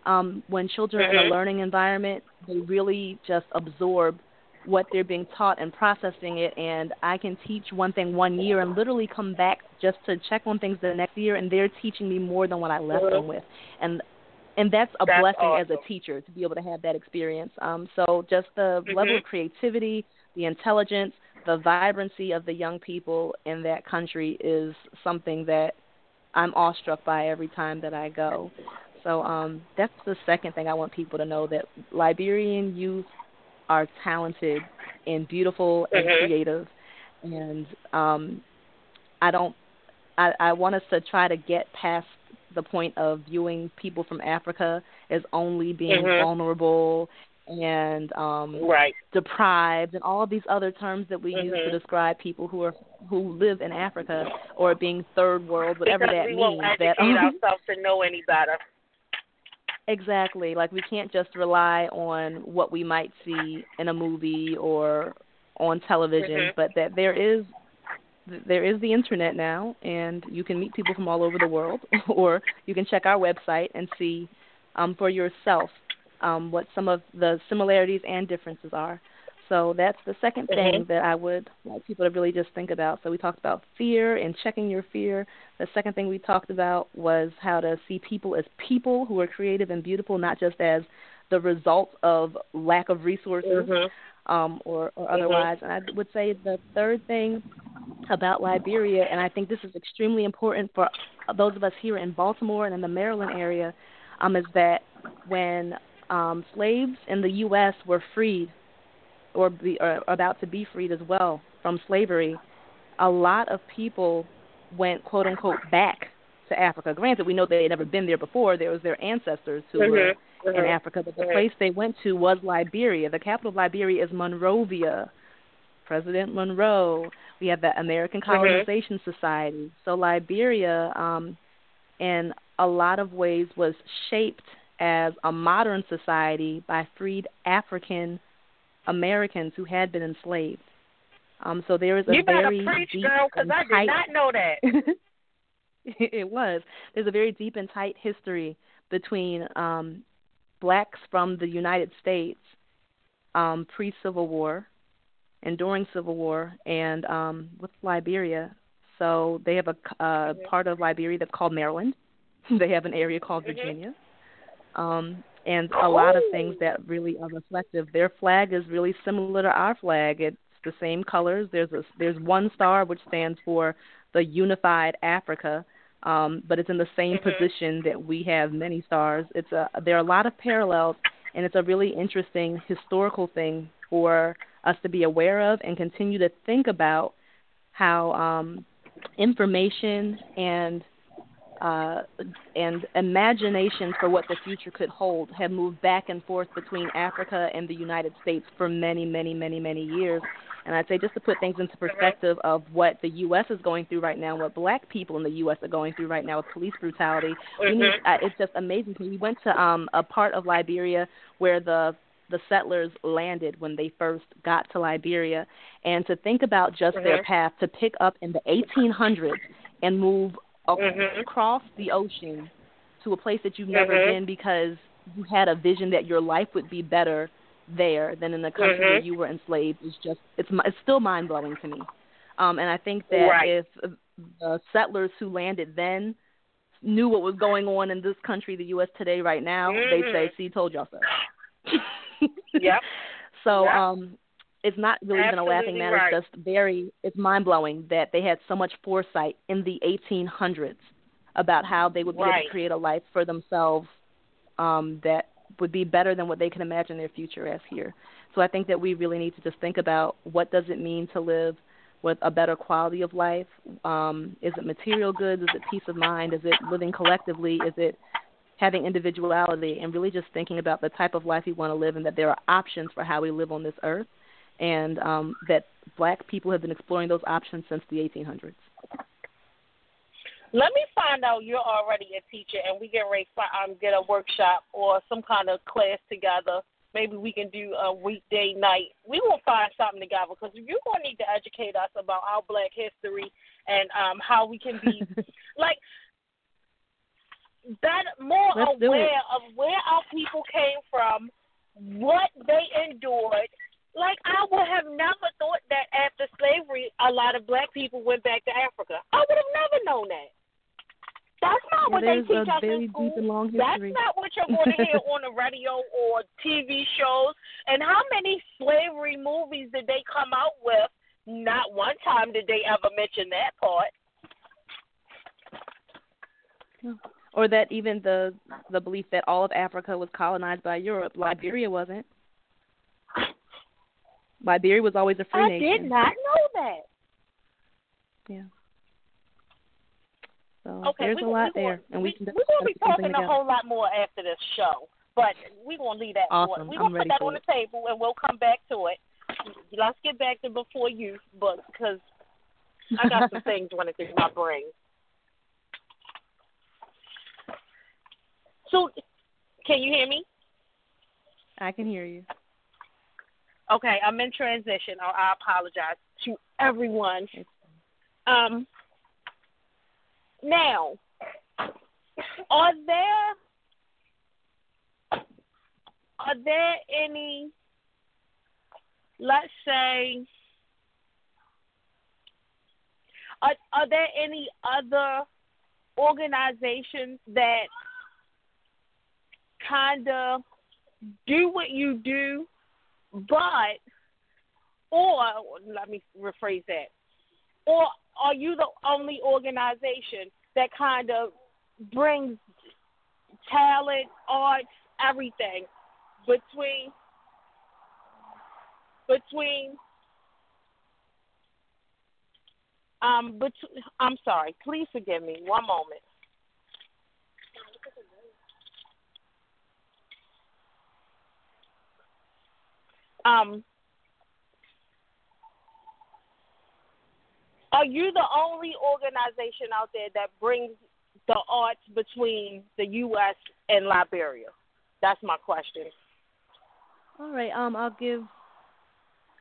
[SPEAKER 4] Um, when children
[SPEAKER 3] mm-hmm.
[SPEAKER 4] are in a learning environment, they really just absorb what they're being taught and processing it and I can teach one thing one year and literally come back just to check on things the next year and they're teaching me more than what I left them with. And and that's a
[SPEAKER 3] that's
[SPEAKER 4] blessing
[SPEAKER 3] awesome.
[SPEAKER 4] as a teacher to be able to have that experience. Um so just the
[SPEAKER 3] mm-hmm.
[SPEAKER 4] level of creativity, the intelligence, the vibrancy of the young people in that country is something that I'm awestruck by every time that I go. So um that's the second thing I want people to know that Liberian youth are talented and beautiful and
[SPEAKER 3] mm-hmm.
[SPEAKER 4] creative and um I don't I, I want us to try to get past the point of viewing people from Africa as only being
[SPEAKER 3] mm-hmm.
[SPEAKER 4] vulnerable and um
[SPEAKER 3] right.
[SPEAKER 4] deprived and all of these other terms that we
[SPEAKER 3] mm-hmm.
[SPEAKER 4] use to describe people who are who live in Africa or being third world, whatever
[SPEAKER 3] because
[SPEAKER 4] that
[SPEAKER 3] we
[SPEAKER 4] means.
[SPEAKER 3] won't educate
[SPEAKER 4] that um,
[SPEAKER 3] ourselves to know any better.
[SPEAKER 4] Exactly. Like we can't just rely on what we might see in a movie or on television,
[SPEAKER 3] mm-hmm.
[SPEAKER 4] but that there is there is the internet now and you can meet people from all over the world or you can check our website and see um, for yourself um, what some of the similarities and differences are. So that's the 2nd
[SPEAKER 3] mm-hmm.
[SPEAKER 4] thing that I would like people to really just think about. So we talked about fear and checking your fear. The second thing we talked about was how to see people as people who are creative and beautiful, not just as the result of lack of resources
[SPEAKER 3] mm-hmm.
[SPEAKER 4] um, or, or
[SPEAKER 3] mm-hmm.
[SPEAKER 4] otherwise. And I would say the third thing about Liberia, and I think this is extremely important for those of us here in Baltimore and in the Maryland area, um, is that when um, slaves in the U.S. were freed or, be, or about to be freed as well from slavery, a lot of people went quote unquote back to Africa. Granted, we know they had never been there before. There was their ancestors who
[SPEAKER 3] mm-hmm.
[SPEAKER 4] were
[SPEAKER 3] mm-hmm.
[SPEAKER 4] in Africa, but the
[SPEAKER 3] mm-hmm.
[SPEAKER 4] place they went to was Liberia. The capital of Liberia is Monrovia. President Monroe. We have the American
[SPEAKER 3] Mm-hmm.
[SPEAKER 4] Colonization Society. So Liberia, um, in a lot of ways, was shaped as a modern society by freed African Americans who had been enslaved. Um, so there is a
[SPEAKER 3] you
[SPEAKER 4] very
[SPEAKER 3] preach,
[SPEAKER 4] deep
[SPEAKER 3] girl, because I
[SPEAKER 4] tight,
[SPEAKER 3] did not know that.
[SPEAKER 4] it was. There's a very deep and tight history between um, blacks from the United States um, pre Civil War and during Civil War and um, with Liberia. So they have a uh,
[SPEAKER 3] mm-hmm.
[SPEAKER 4] part of Liberia that's called Maryland. they have an area called
[SPEAKER 3] mm-hmm.
[SPEAKER 4] Virginia. Um, and a lot of things that really are reflective. Their flag is really similar to our flag. It's the same colors. There's a, there's one star which stands for the unified Africa, um, but it's in the same
[SPEAKER 3] mm-hmm.
[SPEAKER 4] position that we have many stars. It's a there are a lot of parallels, and it's a really interesting historical thing for us to be aware of and continue to think about how um, information and uh, and imagination for what the future could hold have moved back and forth between Africa and the United States for many, many, many, many years. And I'd say just to put things into perspective of what the U.S. is going through right now, what black people in the U.S. are going through right now with police brutality, we need, uh, it's just amazing. We went to um, a part of Liberia where the the settlers landed when they first got to Liberia, and to think about just
[SPEAKER 3] mm-hmm.
[SPEAKER 4] their path to pick up in the 1800s and move
[SPEAKER 3] mm-hmm.
[SPEAKER 4] across the ocean to a place that you've never
[SPEAKER 3] mm-hmm.
[SPEAKER 4] been because you had a vision that your life would be better there than in the country
[SPEAKER 3] mm-hmm.
[SPEAKER 4] where you were enslaved is just it's it's still mind blowing to me. Um, and I think that
[SPEAKER 3] right.
[SPEAKER 4] if the settlers who landed then knew what was going on in this country, the U.S. today, right now, they'd say,
[SPEAKER 3] Mm-hmm.
[SPEAKER 4] "See, told y'all so."
[SPEAKER 3] yep.
[SPEAKER 4] So
[SPEAKER 3] Yep.
[SPEAKER 4] um, it's not really even a laughing matter.
[SPEAKER 3] right.
[SPEAKER 4] It's just very it's mind blowing that they had so much foresight in the 1800s about how they would be able to create a life for themselves um, that would be better than what they can imagine their future as here. So I think that we really need to just think about what does it mean to live with a better quality of life. Um, is it material goods? Is it peace of mind? Is it living collectively? Is it having individuality? And really just thinking about the type of life we want to live and that there are options for how we live on this earth. And um, that black people have been exploring those options since the 1800s.
[SPEAKER 3] Let me find out you're already a teacher and we get ready um, get a workshop or some kind of class together. Maybe we can do a weekday night. We will find something together because you're going to need to educate us about our black history and um, how we can be like that more
[SPEAKER 4] Let's
[SPEAKER 3] aware of where our people came from, what they endured. Like I would have never thought that after slavery, a lot of black people went back to Africa. I would have never known that. That's not what they teach us in school.
[SPEAKER 4] deep and long
[SPEAKER 3] That's not what you're going to hear on the radio or TV shows. And how many slavery movies did they come out with? Not one time did they ever mention that part.
[SPEAKER 4] Or that even the the belief that all of Africa was colonized by Europe. Liberia wasn't. Liberia was always a free
[SPEAKER 3] I
[SPEAKER 4] nation.
[SPEAKER 3] I did not know that.
[SPEAKER 4] Yeah. So
[SPEAKER 3] Okay,
[SPEAKER 4] there's
[SPEAKER 3] we,
[SPEAKER 4] a lot
[SPEAKER 3] we
[SPEAKER 4] there,
[SPEAKER 3] gonna,
[SPEAKER 4] and we, can
[SPEAKER 3] we're going to be talking a whole lot more after this show, but we're going to leave that.
[SPEAKER 4] Awesome.
[SPEAKER 3] We're to put that on
[SPEAKER 4] it.
[SPEAKER 3] the table, and we'll come back to it. Let's get back to before you, but because I got some things running through my brain. So, can you hear me?
[SPEAKER 4] I can hear you.
[SPEAKER 3] Okay, I'm in transition. I, apologize to everyone. Um, now, are there are there any let's say, are, are there any other organizations that kind of do what you do, but, or let me rephrase that, or are you the only organization that kind of brings talent, arts, everything between between um but I'm sorry, please forgive me. One moment. Um Are you the only organization out there that brings the arts between the U.S. and Liberia? That's my question.
[SPEAKER 4] All right. Um, I'll give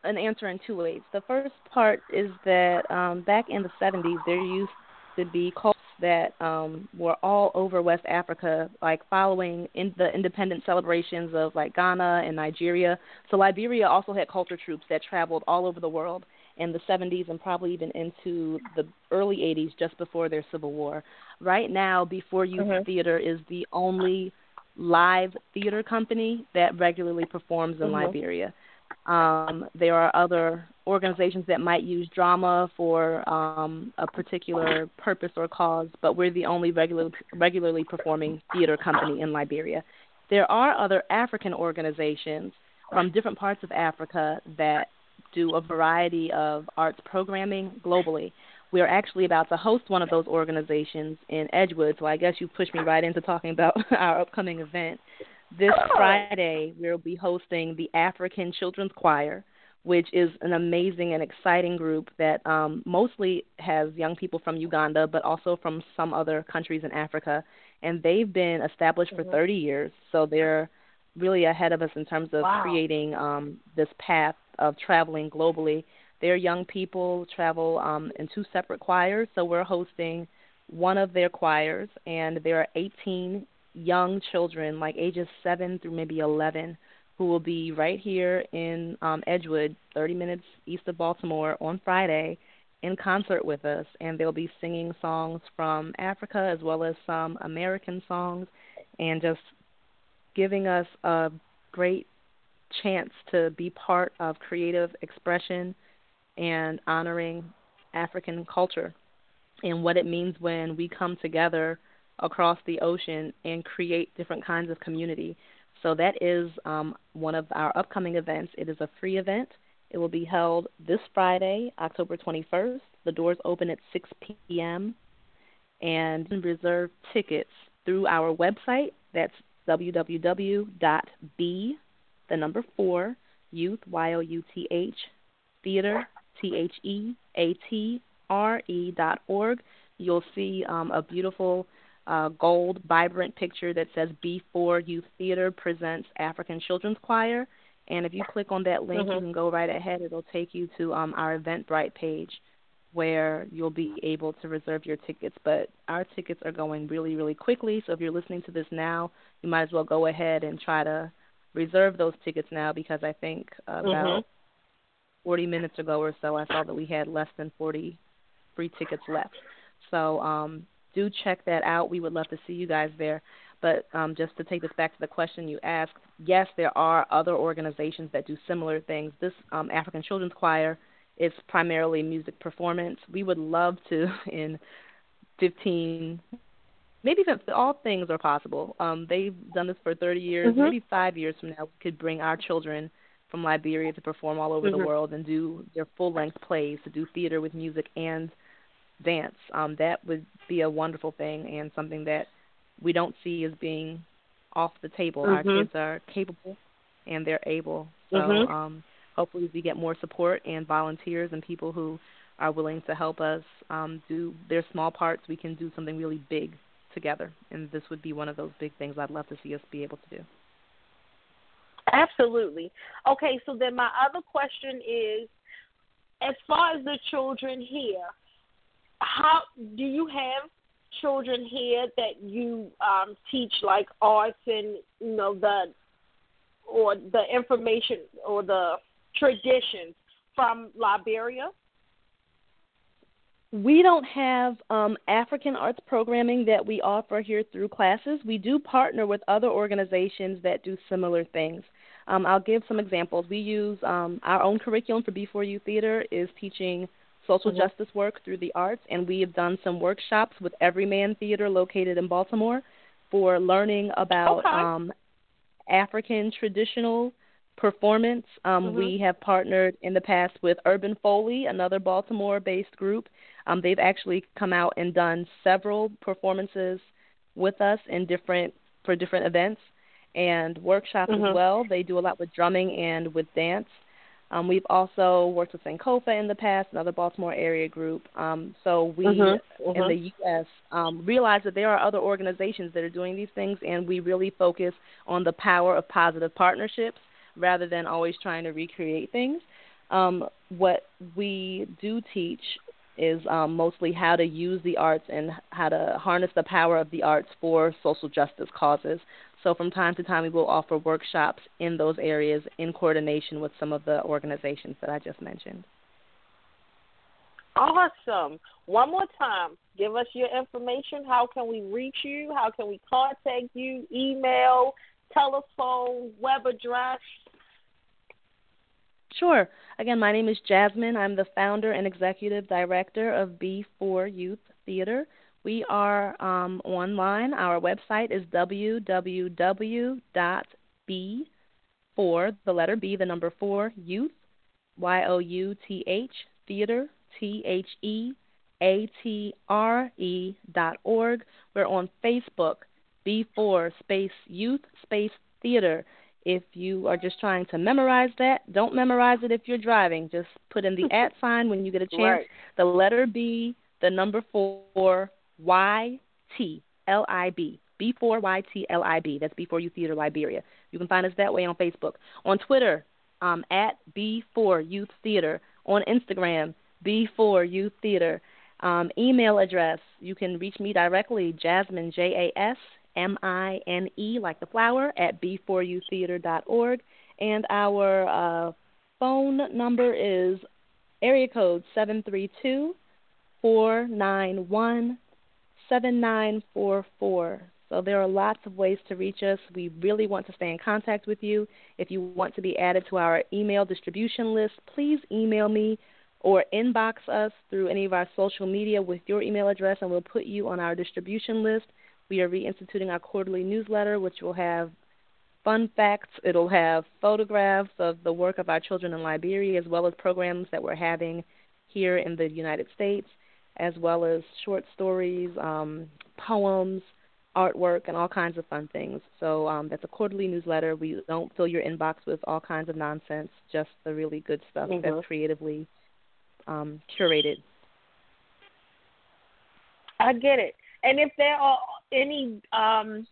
[SPEAKER 4] an answer in two ways. The first part is that um, back in the 70s, there used to be cults that um, were all over West Africa, like following in the independent celebrations of like Ghana and Nigeria. So Liberia also had culture troupes that traveled all over the world in the 70s and probably even into the early 80s, just before their civil war. Right now, B4 Youth mm-hmm. Theater is the only live theater company that regularly performs in mm-hmm. Liberia. Um, there are other organizations that might use drama for um, a particular purpose or cause, but we're the only regular, regularly performing theater company in Liberia. There are other African organizations from different parts of Africa that do a variety of arts programming globally. We are actually about to host one of those organizations in Edgewood, so I guess you pushed me right into talking about our upcoming event. This oh. Friday, we'll be hosting the African Children's Choir, which is an amazing and exciting group that um, mostly has young people from Uganda, but also from some other countries in Africa. And they've been established mm-hmm. for 30 years, so they're really ahead of us in terms of
[SPEAKER 3] wow.
[SPEAKER 4] creating um, this path of traveling globally. Their young people travel um, in two separate choirs, so we're hosting one of their choirs, and there are 18 young children, like ages 7 through maybe 11, who will be right here in um, Edgewood, 30 minutes east of Baltimore, on Friday in concert with us, and they'll be singing songs from Africa as well as some American songs, and just giving us a great chance to be part of creative expression and honoring African culture and what it means when we come together across the ocean and create different kinds of community. So that is um, one of our upcoming events. It is a free event. It will be held this Friday, October 21st. The doors open at 6 p.m. and reserve tickets through our website. That's www.b the number four, youth, Y O U T H, theater, T H E A T R E dot org. You'll see um, a beautiful uh, gold, vibrant picture that says B4 Youth Theater presents African Children's Choir. And if you click on that link, mm-hmm. you can go right ahead. It'll take you to um, our Eventbrite page where you'll be able to reserve your tickets. But our tickets are going really, really quickly. So if you're listening to this now, you might as well go ahead and try to reserve those tickets now because I think about mm-hmm. 40 minutes ago or so I saw that we had less than 40 free tickets left. So um, do check that out. We would love to see you guys there. But um, just to take this back to the question you asked, yes, there are other organizations that do similar things. This um, African Children's Choir is primarily music performance. We would love to, in 15, maybe even all things are possible. Um, they've done this for 30 years. Mm-hmm. Maybe five years from now, we could bring our children from Liberia to perform all over mm-hmm. the world and do their full length plays, to do theater with music and dance. Um, that would be a wonderful thing and something that we don't see as being off the table.
[SPEAKER 3] Mm-hmm.
[SPEAKER 4] Our kids are capable and they're able. So
[SPEAKER 3] mm-hmm.
[SPEAKER 4] um, hopefully we get more support and volunteers and people who are willing to help us um, do their small parts. We can do something really big together. And this would be one of those big things I'd love to see us be able to do.
[SPEAKER 3] Absolutely. Okay, so then my other question is as far as the children here, how do you have children here that you um, teach like arts and you know the or the information or the traditions from Liberia?
[SPEAKER 4] We don't have um, African arts programming that we offer here through classes. We do partner with other organizations that do similar things. Um, I'll give some examples. We use um, our own curriculum for B4 Youth Theater is teaching social mm-hmm. justice work through the arts, and we have done some workshops with Everyman Theater located in Baltimore for learning about
[SPEAKER 3] okay.
[SPEAKER 4] um, African traditional performance. Um,
[SPEAKER 3] mm-hmm.
[SPEAKER 4] We have partnered in the past with Urban Foley, another Baltimore based group. Um, they've actually come out and done several performances with us in different for different events and workshops
[SPEAKER 3] mm-hmm.
[SPEAKER 4] as well. They do a lot with drumming and with dance. Um, we've also worked with Sankofa in the past, another Baltimore area group. Um, so we
[SPEAKER 3] mm-hmm.
[SPEAKER 4] in
[SPEAKER 3] Mm-hmm.
[SPEAKER 4] the U.S. Um, realize that there are other organizations that are doing these things, and we really focus on the power of positive partnerships rather than always trying to recreate things. Um, what we do teach is um, mostly how to use the arts and how to harness the power of the arts for social justice causes. So from time to time, we will offer workshops in those areas in coordination with some of the organizations that I just mentioned.
[SPEAKER 3] Awesome. One more time, give us your information. How can we reach you? How can we contact you? Email, telephone, web address?
[SPEAKER 4] Sure. Again, my name is Jasmine. I'm the founder and executive director of B4 Youth Theater. We are um, online. Our website is www.b4, the letter B, the number 4, youth, Y O U T H, theater, T H E A T R E dot org. We're on Facebook, B4 space youth space theater. If you are just trying to memorize that, don't memorize it if you're driving. Just put in the at sign when you get a chance.
[SPEAKER 3] Right.
[SPEAKER 4] The letter B, the number four, Y T L I B. B4 Y T L I B. That's B4 Youth Theater Liberia. You can find us that way on Facebook. On Twitter, um, at B4 Youth Theater. On Instagram, B4 Youth Theater. Um, email address, you can reach me directly, Jasmine, J A S M I N E, like the flower, at b4youtheater.org. And our uh, phone number is area code 732 491 7944. So there are lots of ways to reach us. We really want to stay in contact with you. If you want to be added to our email distribution list, please email me or inbox us through any of our social media with your email address, and we'll put you on our distribution list. We are reinstituting our quarterly newsletter, which will have fun facts. It'll have photographs of the work of our children in Liberia, as well as programs that we're having here in the United States, as well as short stories, um, poems, artwork, and all kinds of fun things. So um, that's a quarterly newsletter. We don't fill your inbox with all kinds of nonsense, just the really good stuff
[SPEAKER 3] mm-hmm.
[SPEAKER 4] that's creatively um, curated.
[SPEAKER 3] I get it. And if there are any um,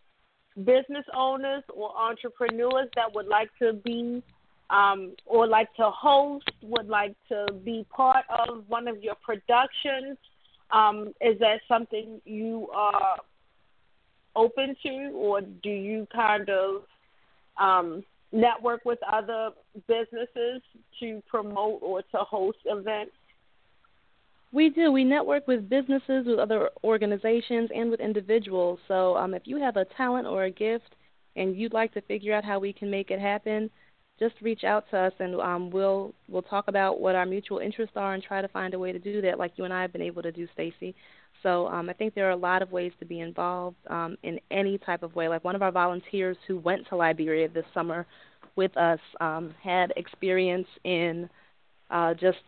[SPEAKER 3] business owners or entrepreneurs that would like to be um, or like to host, would like to be part of one of your productions, um, is that something you are open to, or do you kind of um, network with other businesses to promote or to host events?
[SPEAKER 4] We do. We network with businesses, with other organizations, and with individuals. So um, if you have a talent or a gift and you'd like to figure out how we can make it happen, just reach out to us and um, we'll we'll talk about what our mutual interests are and try to find a way to do that, like you and I have been able to do, Stacy. So um, I think there are a lot of ways to be involved um, in any type of way. Like one of our volunteers who went to Liberia this summer with us um, had experience in uh, just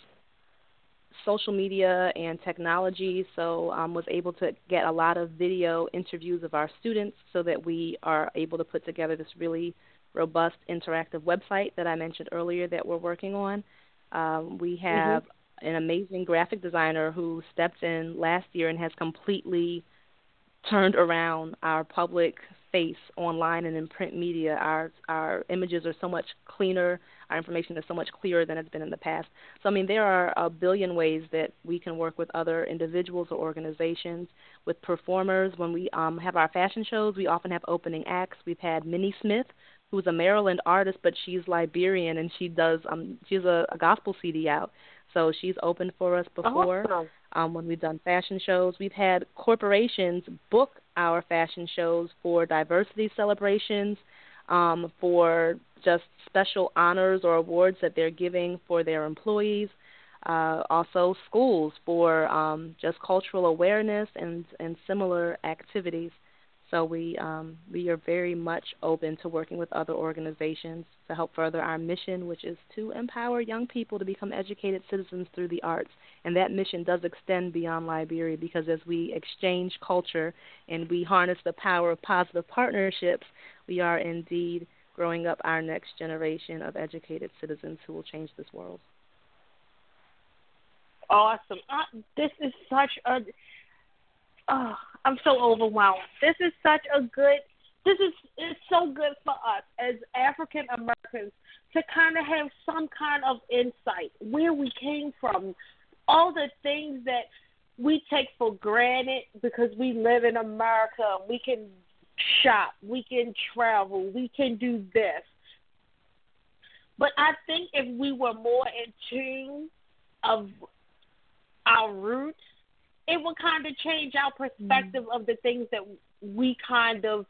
[SPEAKER 4] social media and technology, so um, was able to get a lot of video interviews of our students so that we are able to put together this really robust interactive website that I mentioned earlier that we're working on. Um, we have
[SPEAKER 3] mm-hmm.
[SPEAKER 4] an amazing graphic designer who stepped in last year and has completely turned around our public face online and in print media. Our our images are so much cleaner. Our information is so much clearer than it's been in the past. So I mean, there are a billion ways that we can work with other individuals or organizations. With performers, when we um, have our fashion shows, we often have opening acts. We've had Minnie Smith, who's a Maryland artist, but she's Liberian and she does um she's a, a gospel CD out. So she's opened for us before.
[SPEAKER 3] Awesome.
[SPEAKER 4] Um, when we've done fashion shows, we've had corporations book our fashion shows for diversity celebrations, um, for just special honors or awards that they're giving for their employees. Uh, also, schools for um, just cultural awareness and and similar activities. So we um, we are very much open to working with other organizations to help further our mission, which is to empower young people to become educated citizens through the arts. And that mission does extend beyond Liberia because as we exchange culture and we harness the power of positive partnerships, we are indeed growing up our next generation of educated citizens who will change this world.
[SPEAKER 3] Awesome. Uh, this is such a oh, I'm so overwhelmed. This is such a good. This is it's so good for us as African Americans to kind of have some kind of insight where we came from, all the things that we take for granted because we live in America. We can shop, we can travel, we can do this. But I think if we were more in tune of our roots it would kind of change our perspective mm-hmm. of the things that we kind of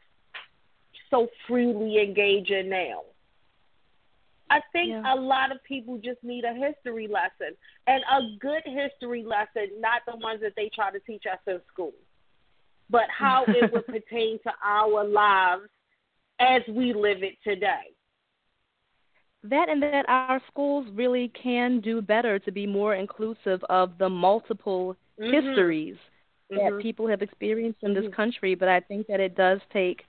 [SPEAKER 3] so freely engage in now. I think yeah. a lot of people just need a history lesson and a good history lesson, not the ones that they try to teach us in school, but how it would pertain to our lives as we live it today.
[SPEAKER 4] That and that our schools really can do better to be more inclusive of the multiple mm-hmm. histories mm-hmm. that people have experienced in this mm-hmm. country, but I think that it does take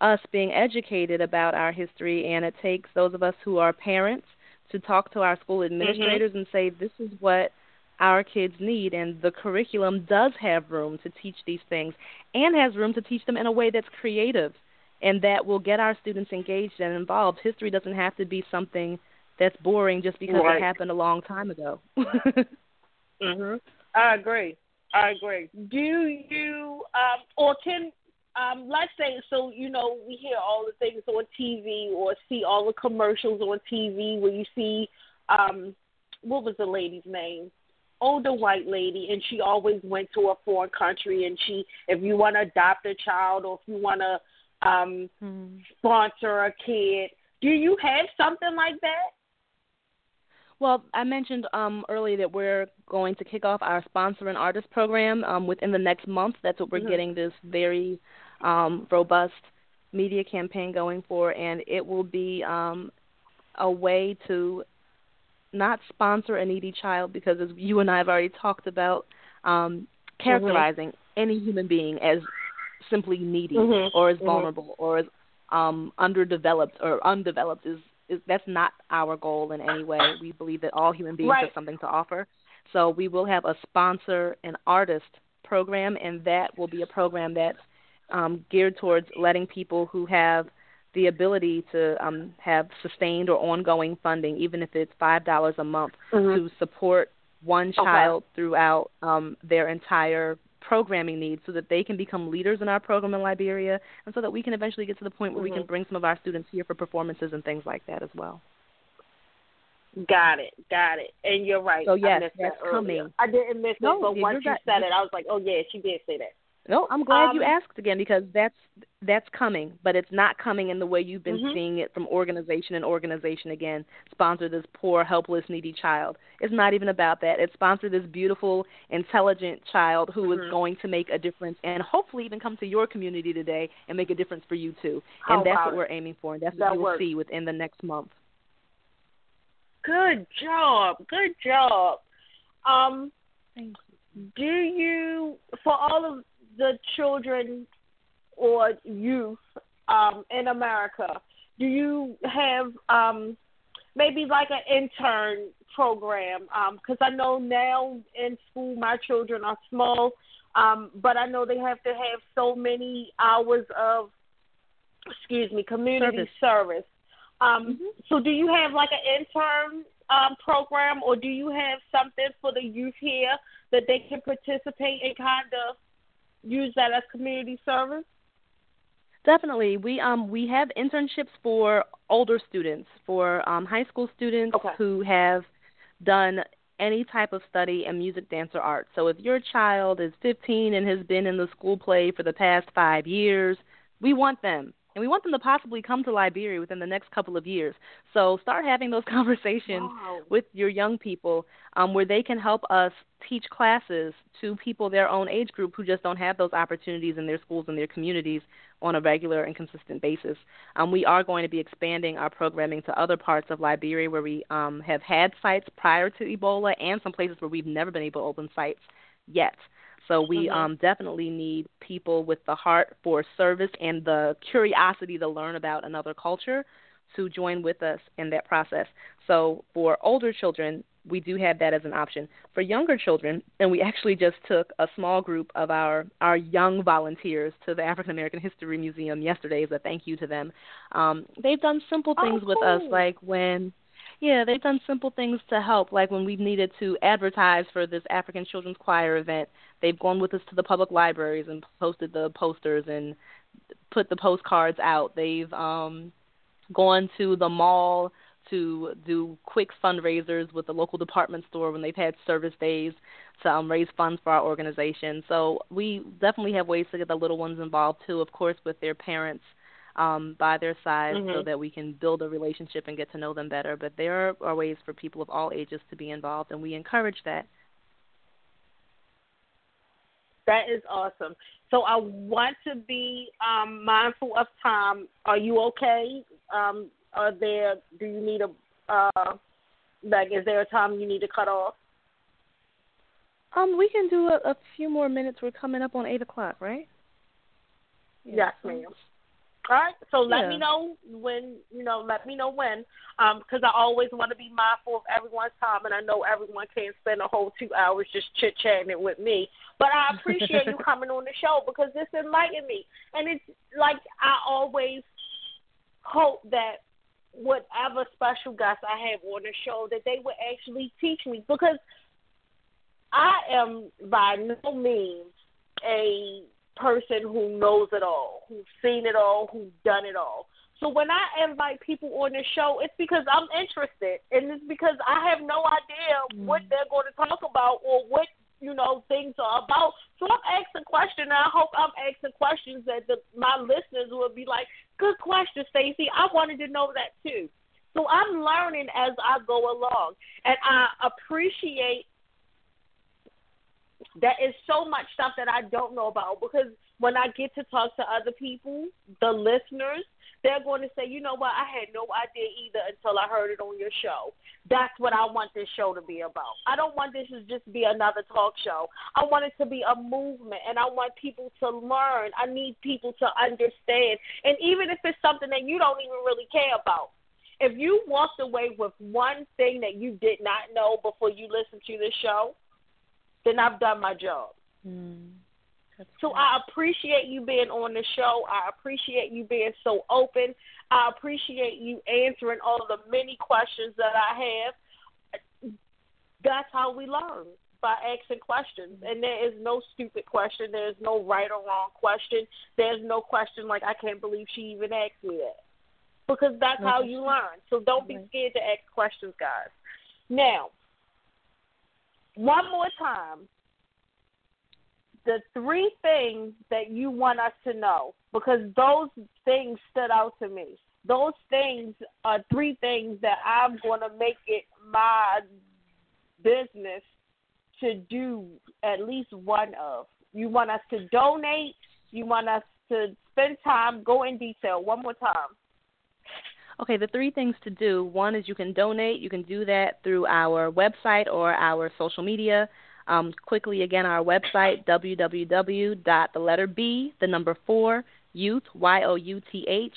[SPEAKER 4] us being educated about our history, and it takes those of us who are parents to talk to our school administrators
[SPEAKER 3] mm-hmm.
[SPEAKER 4] and say, this is what our kids need, and the curriculum does have room to teach these things and has room to teach them in a way that's creative and that will get our students engaged and involved. History doesn't have to be something that's boring just because
[SPEAKER 3] right.
[SPEAKER 4] it happened a long time ago.
[SPEAKER 3] mhm. I agree. I agree. Do you um or can um let's say so you know we hear all the things on TV or see all the commercials on TV where you see um what was the lady's name? Older white lady and she always went to a foreign country and she if you want to adopt a child or if you want to um
[SPEAKER 4] mm-hmm.
[SPEAKER 3] sponsor a kid, do you have something like that?
[SPEAKER 4] Well, I mentioned um, earlier that we're going to kick off our sponsor and artist program um, within the next month. That's what we're
[SPEAKER 3] mm-hmm.
[SPEAKER 4] getting this very um, robust media campaign going for, and it will be um, a way to not sponsor a needy child because, as you and I have already talked about, um, characterizing
[SPEAKER 3] mm-hmm.
[SPEAKER 4] any human being as simply needy
[SPEAKER 3] mm-hmm.
[SPEAKER 4] or as
[SPEAKER 3] mm-hmm.
[SPEAKER 4] vulnerable or as um, underdeveloped or undeveloped is is that's not our goal in any way. We believe that all human beings
[SPEAKER 3] right.
[SPEAKER 4] have something to offer. So we will have a sponsor and artist program, and that will be a program that's um, geared towards letting people who have the ability to um, have sustained or ongoing funding, even if it's five dollars a month,
[SPEAKER 3] mm-hmm.
[SPEAKER 4] to support one child okay. throughout um, their entire programming needs so that they can become leaders in our program in Liberia and so that we can eventually get to the point where
[SPEAKER 3] mm-hmm.
[SPEAKER 4] we can bring some of our students here for performances and things like that as well.
[SPEAKER 3] Got it, got it. And you're right.
[SPEAKER 4] So yes,
[SPEAKER 3] I missed
[SPEAKER 4] that's
[SPEAKER 3] that
[SPEAKER 4] coming.
[SPEAKER 3] I didn't miss
[SPEAKER 4] no,
[SPEAKER 3] it, but once you
[SPEAKER 4] got,
[SPEAKER 3] said it, I was like, oh yeah, she did say that.
[SPEAKER 4] No, I'm glad
[SPEAKER 3] um,
[SPEAKER 4] you asked again because that's that's coming, but it's not coming in the way you've been
[SPEAKER 3] mm-hmm.
[SPEAKER 4] seeing it from organization and organization again. Sponsor this poor, helpless, needy child. It's not even about that. It's sponsor this beautiful, intelligent child who
[SPEAKER 3] mm-hmm.
[SPEAKER 4] is going to make a difference and hopefully even come to your community today and make a difference for you too.
[SPEAKER 3] How
[SPEAKER 4] and that's what we're aiming for, and that's
[SPEAKER 3] that
[SPEAKER 4] what you will see within the next month.
[SPEAKER 3] Good job. Good job. Um,
[SPEAKER 4] Thank you.
[SPEAKER 3] Do you, for all of the children or youth um, in America, do you have um, maybe like an intern program? Because um, I know now in school my children are small, um, but I know they have to have so many hours of, excuse me, community
[SPEAKER 4] service.
[SPEAKER 3] service. Um,
[SPEAKER 4] mm-hmm.
[SPEAKER 3] So do you have like an intern um, program, or do you have something for the youth here that they can participate and kind of use that as community service?
[SPEAKER 4] Definitely. We um we have internships for older students, for um high school students
[SPEAKER 3] okay.
[SPEAKER 4] who have done any type of study in music, dance, or art. So if your child is 15 and has been in the school play for the past five years, we want them and we want them to possibly come to Liberia within the next couple of years. So start having those conversations
[SPEAKER 3] wow.
[SPEAKER 4] with your young people um, where they can help us teach classes to people their own age group who just don't have those opportunities in their schools and their communities on a regular and consistent basis. Um, we are going to be expanding our programming to other parts of Liberia where we um, have had sites prior to Ebola and some places where we've never been able to open sites yet. So we
[SPEAKER 3] mm-hmm.
[SPEAKER 4] um, definitely need people with the heart for service and the curiosity to learn about another culture to join with us in that process. So for older children, we do have that as an option. For younger children, and we actually just took a small group of our our young volunteers to the African American History Museum yesterday as a thank you to them. Um, they've done simple
[SPEAKER 3] oh,
[SPEAKER 4] things
[SPEAKER 3] cool.
[SPEAKER 4] with us, like when yeah, they've done simple things to help, like when we've needed to advertise for this African Children's Choir event. They've gone with us to the public libraries and posted the posters and put the postcards out. They've um gone to the mall to do quick fundraisers with the local department store when they've had service days to um, raise funds for our organization. So we definitely have ways to get the little ones involved too, of course, with their parents um, by their side
[SPEAKER 3] mm-hmm.
[SPEAKER 4] so that we can build a relationship and get to know them better. But there are ways for people of all ages to be involved, and we encourage that.
[SPEAKER 3] That is awesome. So I want to be um, mindful of time. Are you okay? Um, are there? Do you need a uh, like? Is there a time you need to cut off?
[SPEAKER 4] Um, we can do a, a few more minutes. We're coming up on eight o'clock, right?
[SPEAKER 3] Yes, ma'am. All right. So let
[SPEAKER 4] yeah.
[SPEAKER 3] me know when you know. Let me know when, um, because I always want to be mindful of everyone's time, and I know everyone can't spend a whole two hours just chit chatting with me. But I appreciate you coming on the show because this enlightened me, and it's like I always hope that whatever special guests I have on the show that they would actually teach me because I am by no means a person who knows it all, who's seen it all, who's done it all. So when I invite people on the show, it's because I'm interested, and it's because I have no idea what mm. they're going to talk about or what you know things are about. So I'm asking questions, and I hope I'm asking questions that the, my listeners will be like, "Good question, Stacey. I wanted to know that too." So I'm learning as I go along, and I appreciate that is so much stuff that I don't know about because when I get to talk to other people, the listeners, they're going to say, you know what, I had no idea either until I heard it on your show. That's what I want this show to be about. I don't want this to just be another talk show. I want it to be a movement, and I want people to learn. I need people to understand. And even if it's something that you don't even really care about, if you walked away with one thing that you did not know before you listened to this show, then I've done my job.
[SPEAKER 4] Mm,
[SPEAKER 3] so I appreciate you being on the show. I appreciate you being so open. I appreciate you answering all the many questions that I have. That's how we learn by asking questions. And there is no stupid question. There's no right or wrong question. There's no question like I can't believe she even asked me that. Because that's how you learn. So don't be scared to ask questions, guys. Now, one more time the three things that you want us to know because those things stood out to me. Those things are three things that I'm going to make it my business to do at least one of. You want us to donate, you want us to spend time, go in detail. One more time.
[SPEAKER 4] Okay, the three things to do. One is you can donate. You can do that through our website or our social media. Um, quickly again, our website www. The letter B, the number four, youth y o u t h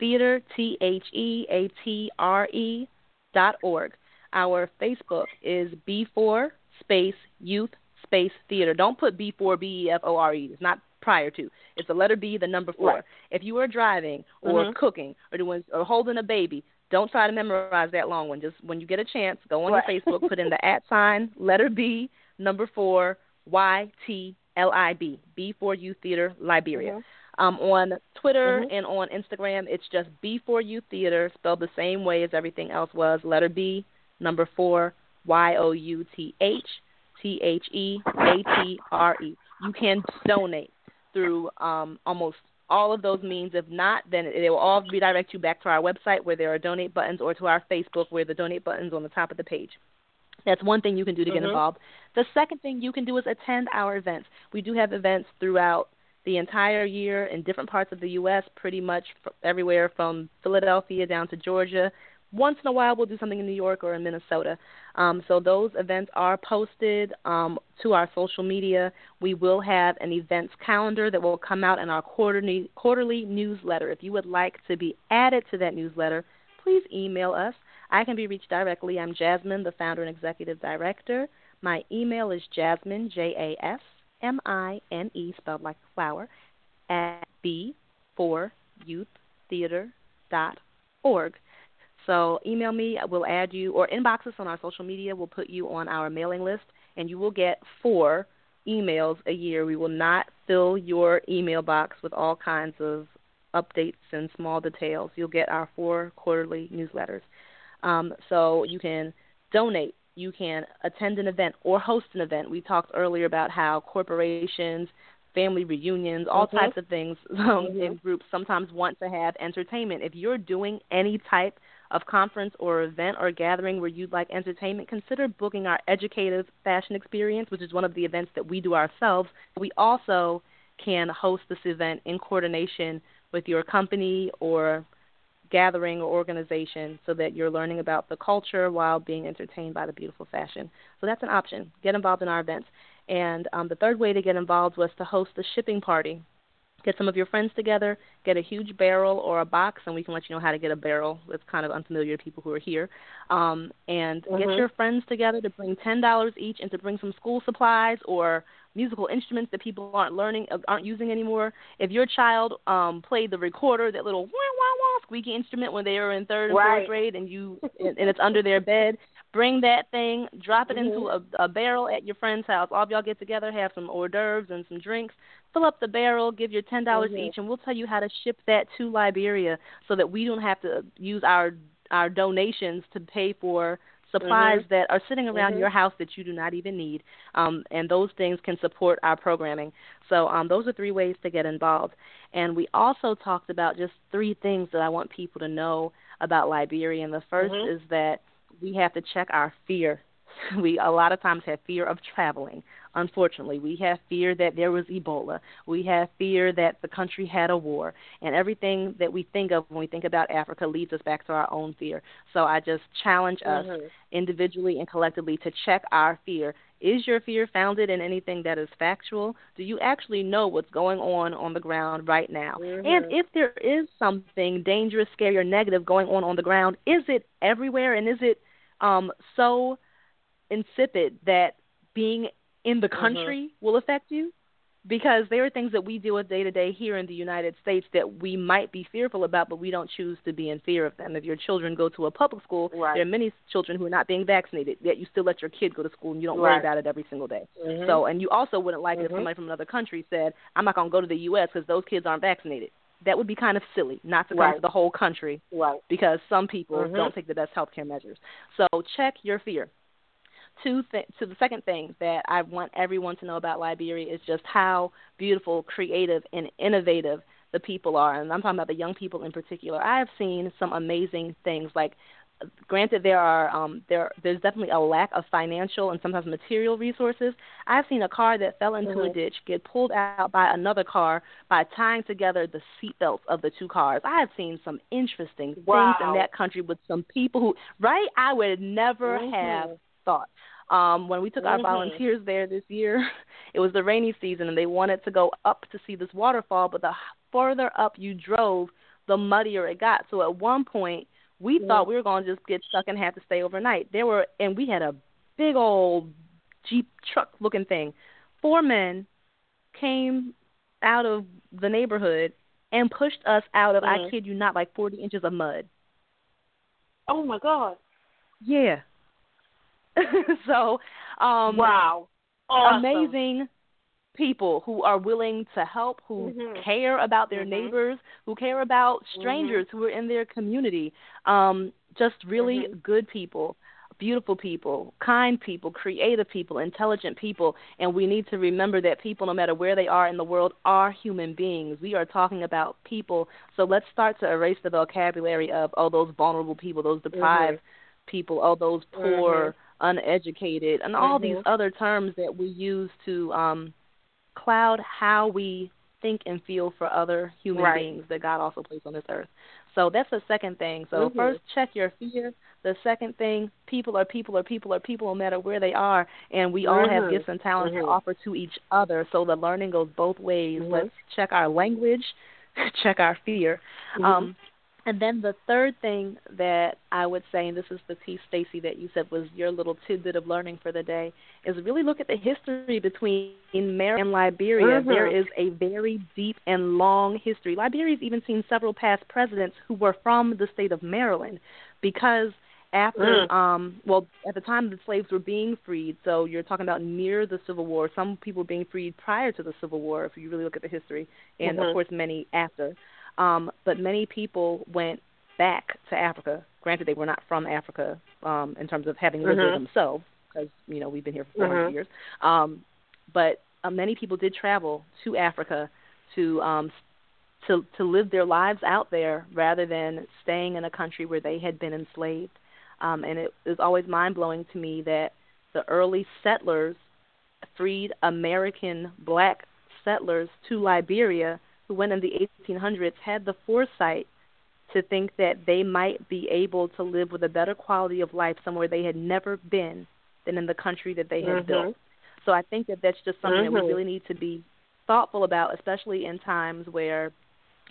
[SPEAKER 4] theater t h e a t r e dot org. Our Facebook is B4 space youth space theater. Don't put B4 B E F O R E. It's not prior to. It's the letter B, the number four.
[SPEAKER 3] Right.
[SPEAKER 4] If you are driving or
[SPEAKER 3] mm-hmm.
[SPEAKER 4] cooking or doing or holding a baby, don't try to memorize that long one. Just when you get a chance, go on
[SPEAKER 3] right.
[SPEAKER 4] your Facebook, put in the at sign, letter B, number four, Y T L I B, B4 Youth Theater Liberia.
[SPEAKER 3] Mm-hmm.
[SPEAKER 4] Um, on Twitter
[SPEAKER 3] Mhm.
[SPEAKER 4] and on Instagram, it's just B4 Youth Theater, spelled the same way as everything else was. Letter B, number four, Y O U T H T H E A T R E. You can donate through um, almost all of those means. If not, then they will all redirect you back to our website where there are donate buttons or to our Facebook where the donate button's on the top of the page. That's one thing you can do to get
[SPEAKER 3] Mhm.
[SPEAKER 4] involved. The second thing you can do is attend our events. We do have events throughout the entire year in different parts of the U.S., pretty much everywhere from Philadelphia down to Georgia. Once in a while, we'll do something in New York or in Minnesota. Um, so those events are posted um, to our social media. We will have an events calendar that will come out in our quarterly quarterly newsletter. If you would like to be added to that newsletter, please email us. I can be reached directly. I'm Jasmine, the founder and executive director. My email is Jasmine J A S M I N E spelled like flower at b 4 youththeater.org. So email me. We'll add you or inbox us on our social media. We'll put you on our mailing list, and you will get four emails a year. We will not fill your email box with all kinds of updates and small details. You'll get our four quarterly newsletters. Um, so you can donate, you can attend an event or host an event. We talked earlier about how corporations, family reunions, all
[SPEAKER 3] Mhm.
[SPEAKER 4] types of things um,
[SPEAKER 3] Mhm.
[SPEAKER 4] in groups sometimes want to have entertainment. If you're doing any type of conference or event or gathering where you'd like entertainment, consider booking our educative fashion experience, which is one of the events that we do ourselves. We also can host this event in coordination with your company or gathering or organization so that you're learning about the culture while being entertained by the beautiful fashion. So that's an option. Get involved in our events. And um, the third way to get involved was to host the shipping party. Get some of your friends together, get a huge barrel or a box, and we can let you know how to get a barrel. It's kind of unfamiliar to people who are here. Um, and get
[SPEAKER 3] Mhm.
[SPEAKER 4] your friends together to bring ten dollars each, and to bring some school supplies or musical instruments that people aren't learning, uh, aren't using anymore. If your child um, played the recorder, that little wah wah wah squeaky instrument when they were in third and
[SPEAKER 3] Right.
[SPEAKER 4] fourth grade, and you and, and it's under their bed, bring that thing, drop it into a, a barrel at your friend's house. All of y'all get together, have some hors d'oeuvres and some drinks. Fill up the barrel, give your ten dollars
[SPEAKER 3] Mhm.
[SPEAKER 4] each, and we'll tell you how to ship that to Liberia so that we don't have to use our our donations to pay for supplies
[SPEAKER 3] Mhm.
[SPEAKER 4] that are sitting around
[SPEAKER 3] Mhm.
[SPEAKER 4] your house that you do not even need. Um, and those things can support our programming. So um, those are three ways to get involved. And we also talked about just three things that I want people to know about Liberia. And the 1st
[SPEAKER 3] Mhm.
[SPEAKER 4] is that we have to check our fear. We a lot of times have fear of traveling. Unfortunately, we have fear that there was Ebola. We have fear that the country had a war, and everything that we think of when we think about Africa leads us back to our own fear. So I just challenge us
[SPEAKER 3] Mhm.
[SPEAKER 4] individually and collectively to check our fear. Is your fear founded in anything that is factual? Do you actually know what's going on on the ground right now?
[SPEAKER 3] Mhm.
[SPEAKER 4] And if there is something dangerous, scary, or negative going on on the ground, is it everywhere? And is it um, so insipid that being in the
[SPEAKER 3] Mhm.
[SPEAKER 4] country will affect you? Because there are things that we deal with day to day here in the United States that we might be fearful about, but we don't choose to be in fear of them. If your children go to a public school,
[SPEAKER 3] Right.
[SPEAKER 4] there are many children who are not being vaccinated, yet you still let your kid go to school and you don't worry about it every single day.
[SPEAKER 3] Mhm.
[SPEAKER 4] So, and you also wouldn't like it if
[SPEAKER 3] Mhm.
[SPEAKER 4] somebody from another country said, "I'm not going to go to the U.S. because those kids aren't vaccinated." That would be kind of silly, not to come
[SPEAKER 3] Right.
[SPEAKER 4] to the whole country
[SPEAKER 3] right.
[SPEAKER 4] because some people
[SPEAKER 3] Mhm.
[SPEAKER 4] don't take the best health care measures. So check your fear. Two th- to the second thing that I want everyone to know about Liberia is just how beautiful, creative, and innovative the people are, and I'm talking about the young people in particular. I have seen some amazing things. Like, granted, there are um, there there's definitely a lack of financial and sometimes material resources. I've seen a car that fell into a
[SPEAKER 3] Mhm.
[SPEAKER 4] ditch get pulled out by another car by tying together the seatbelts of the two cars. I have seen some interesting
[SPEAKER 3] Wow.
[SPEAKER 4] things in that country with some people who, right? I would never
[SPEAKER 3] Mhm.
[SPEAKER 4] have thought. Um, when we took our
[SPEAKER 3] Mhm.
[SPEAKER 4] volunteers there this year, it was the rainy season, and they wanted to go up to see this waterfall. But the further up you drove, the muddier it got. So at one point, we
[SPEAKER 3] Mhm.
[SPEAKER 4] thought we were going to just get stuck and have to stay overnight. There were, and we had a big old jeep truck looking thing. Four men came out of the neighborhood and pushed us out of, I
[SPEAKER 3] Mhm.
[SPEAKER 4] kid you not, like 40 inches of mud.
[SPEAKER 3] Oh my God.
[SPEAKER 4] Yeah. so, um,
[SPEAKER 3] wow. Awesome.
[SPEAKER 4] amazing people who are willing to help, who
[SPEAKER 3] Mhm.
[SPEAKER 4] care about their
[SPEAKER 3] Mhm.
[SPEAKER 4] neighbors, who care about strangers who are in their community. Um, just really
[SPEAKER 3] Mhm.
[SPEAKER 4] good people, beautiful people, kind people, creative people, intelligent people. And we need to remember that people, no matter where they are in the world, are human beings. We are talking about people. So let's start to erase the vocabulary of, oh, those vulnerable people, those deprived people, oh, those poor. Uneducated, and all these
[SPEAKER 3] Mhm.
[SPEAKER 4] other terms that we use to um, cloud how we think and feel for other human
[SPEAKER 3] Right.
[SPEAKER 4] beings that God also placed on this earth. So that's the second thing. So
[SPEAKER 3] Mhm.
[SPEAKER 4] first, check your fear. The second thing, people are people are people are people no matter where they are, and we all have
[SPEAKER 3] Mhm.
[SPEAKER 4] gifts and talents to offer to each other. So the learning goes both ways.
[SPEAKER 3] Mhm.
[SPEAKER 4] Let's check our language, check our fear. Um, and then the third thing that I would say, and this is the piece, Stacy, that you said was your little tidbit of learning for the day, is really look at the history between Maryland and Liberia.
[SPEAKER 3] Mhm.
[SPEAKER 4] There is a very deep and long history. Liberia's even seen several past presidents who were from the state of Maryland because after
[SPEAKER 3] Mm.
[SPEAKER 4] um well at the time the slaves were being freed so you're talking about near the civil war some people were being freed prior to the civil war if you really look at the history and
[SPEAKER 3] Mhm.
[SPEAKER 4] of course many after um, but many people went back to Africa. Granted, they were not from Africa um, in terms of having lived there
[SPEAKER 3] Mhm.
[SPEAKER 4] themselves, because you know we've been here for 400
[SPEAKER 3] Mhm.
[SPEAKER 4] years. Um, but uh, many people did travel to Africa to um, to to live their lives out there rather than staying in a country where they had been enslaved. Um, and it is always mind blowing to me that the early settlers freed American black settlers to Liberia who went in the 1800s had the foresight to think that they might be able to live with a better quality of life somewhere they had never been than in the country that they had
[SPEAKER 3] Mhm.
[SPEAKER 4] built. So I think that that's just something that
[SPEAKER 3] Mhm.
[SPEAKER 4] we really need to be thoughtful about, especially in times where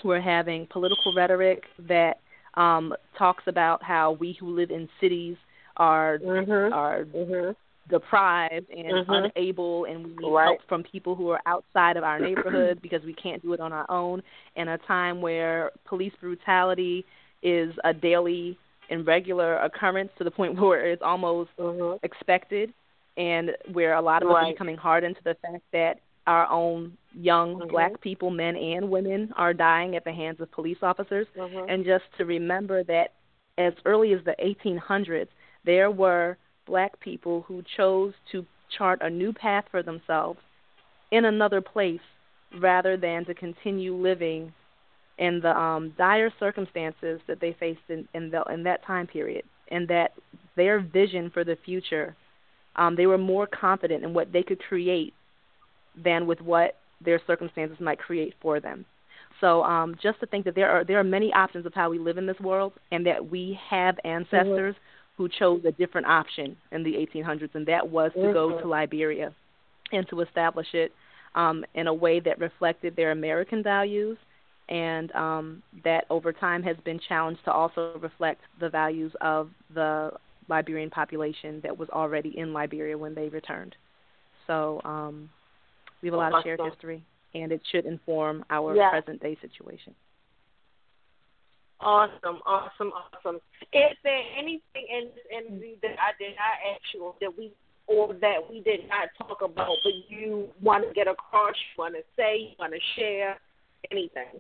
[SPEAKER 4] we're having political rhetoric that um, talks about how we who live in cities are
[SPEAKER 3] Mhm.
[SPEAKER 4] are
[SPEAKER 3] Mhm.
[SPEAKER 4] Deprived and
[SPEAKER 3] Mhm.
[SPEAKER 4] unable and we need
[SPEAKER 3] Right.
[SPEAKER 4] help from people who are outside of our neighborhood because we can't do it on our own in a time where police brutality is a daily and regular occurrence to the point where it's almost
[SPEAKER 3] Mhm.
[SPEAKER 4] expected and where a lot of us are becoming hardened to the fact that our own young
[SPEAKER 3] Mhm.
[SPEAKER 4] black people, men and women, are dying at the hands of police officers
[SPEAKER 3] Mhm.
[SPEAKER 4] and just to remember that as early as the 1800s, there were black people who chose to chart a new path for themselves in another place rather than to continue living in the um, dire circumstances that they faced in in, the, in that time period, and that their vision for the future, um, they were more confident in what they could create than with what their circumstances might create for them. So um, just to think that there are there are many options of how we live in this world, and that we have ancestors who chose a different option in the 1800s, and that was to go to Liberia and to establish it um, in a way that reflected their American values, and um, that over time has been challenged to also reflect the values of the Liberian population that was already in Liberia when they returned. So um, we have a lot of shared history, and it should inform our
[SPEAKER 3] Yeah.
[SPEAKER 4] present day situation.
[SPEAKER 3] Awesome, awesome, awesome. Is there anything in this interview that I did not ask you that we or that we did not talk about but you want to get across, you want to say, you want to share, anything?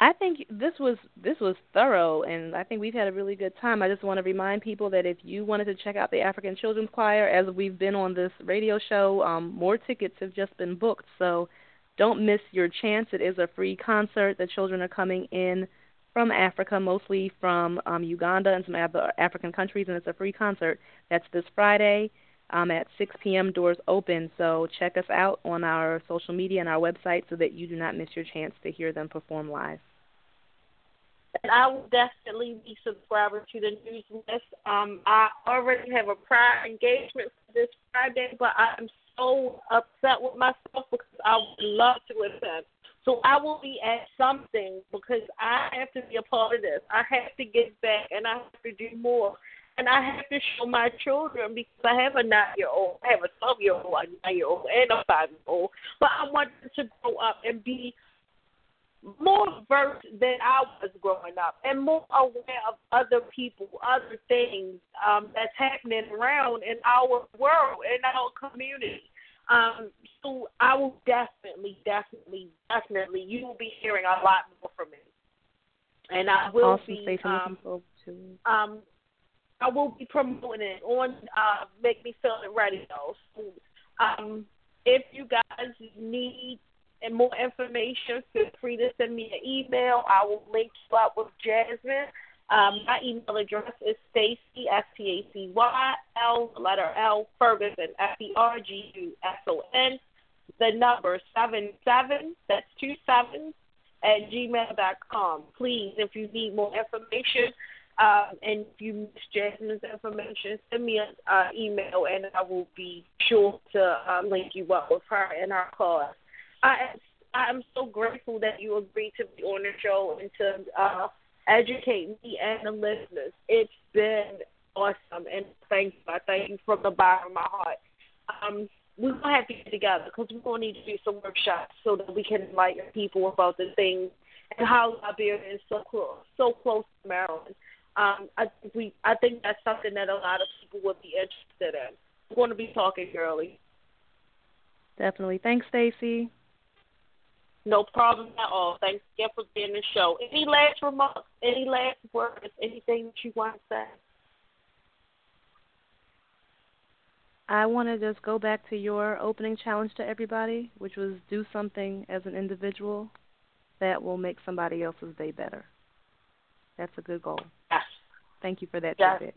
[SPEAKER 4] I think this was this was thorough, and I think we've had a really good time. I just want to remind people that if you wanted to check out the African Children's Choir, as we've been on this radio show, um, more tickets have just been booked. So don't miss your chance. It is a free concert. The children are coming in from Africa, mostly from um, Uganda and some other African countries, and it's a free concert. That's this Friday um, at 6 p.m. Doors open. So check us out on our social media and our website so that you do not miss your chance to hear them perform live.
[SPEAKER 3] And I will definitely be subscribing to the news list. Um, I already have a prior engagement for this Friday, but I'm so upset with myself because I would love to attend. So I will be at something because I have to be a part of this. I have to get back and I have to do more. And I have to show my children because I have a nine year old, I have a twelve year old, a nine year old, and a five year old. But I want them to grow up and be more versed than I was growing up and more aware of other people, other things um, that's happening around in our world, in our community. Um, so I will definitely, definitely, definitely, you will be hearing a lot more from me. And I will
[SPEAKER 4] awesome.
[SPEAKER 3] be um, um I will be promoting it on uh Make Me Feel It Radio. So, um if you guys need and more information, feel free to send me an email. I will link you up with Jasmine. Um, my email address is Stacy S T A C Y L letter L Ferguson F E R G U S O N. The number seven seven that's two seven at gmail dot com. Please, if you need more information, um, and if you miss Jasmine's information, send me an uh, email, and I will be sure to uh, link you up with her in our class. I I'm so grateful that you agreed to be on the show and to uh, educate me and the listeners. It's been awesome, and thank you. I thank you from the bottom of my heart. Um, we're gonna have to get together because we're gonna need to do some workshops so that we can enlighten people about the things and how Liberia is so close, so close to Maryland. Um, I think we, I think that's something that a lot of people would be interested in. We're to be talking early.
[SPEAKER 4] Definitely. Thanks, Stacy.
[SPEAKER 3] No problem at all. Thanks again for being on the show. Any last remarks? Any last words? Anything that you want to say?
[SPEAKER 4] I want to just go back to your opening challenge to everybody, which was do something as an individual that will make somebody else's day better. That's a good goal.
[SPEAKER 3] Yes.
[SPEAKER 4] Thank you for that
[SPEAKER 3] yes.
[SPEAKER 4] tidbit.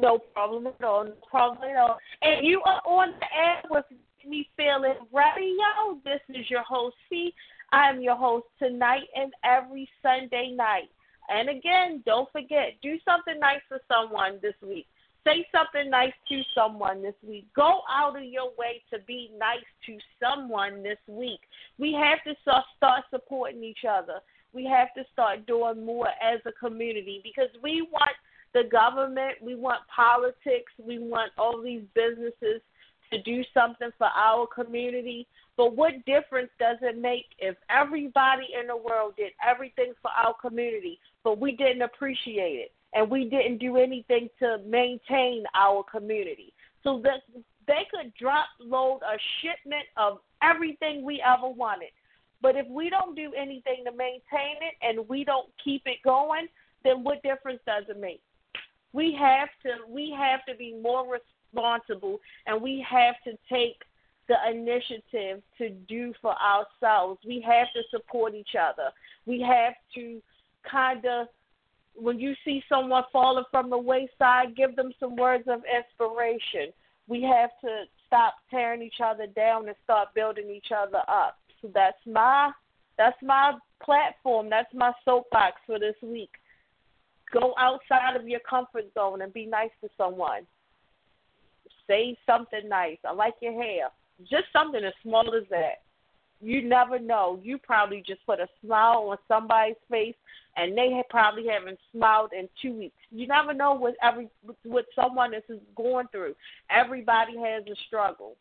[SPEAKER 3] No problem at all. No problem at all. And you are on the air with me feeling radio. This is your host C. I am your host tonight and every Sunday night. And again, don't forget, do something nice for someone this week. Say something nice to someone this week. Go out of your way to be nice to someone this week. We have to start supporting each other. We have to start doing more as a community because we want the government, we want politics, we want all these businesses to do something for our community. But what difference does it make if everybody in the world did everything for our community, but we didn't appreciate it? and we didn't do anything to maintain our community. So that they could drop load a shipment of everything we ever wanted. But if we don't do anything to maintain it and we don't keep it going, then what difference does it make? We have to we have to be more responsible and we have to take the initiative to do for ourselves. We have to support each other. We have to kind of when you see someone falling from the wayside, give them some words of inspiration. We have to stop tearing each other down and start building each other up. So that's my that's my platform. That's my soapbox for this week. Go outside of your comfort zone and be nice to someone. Say something nice. I like your hair. Just something as small as that you never know. You probably just put a smile on somebody's face, and they probably haven't smiled in two weeks. You never know what every what someone is going through. Everybody has a struggle.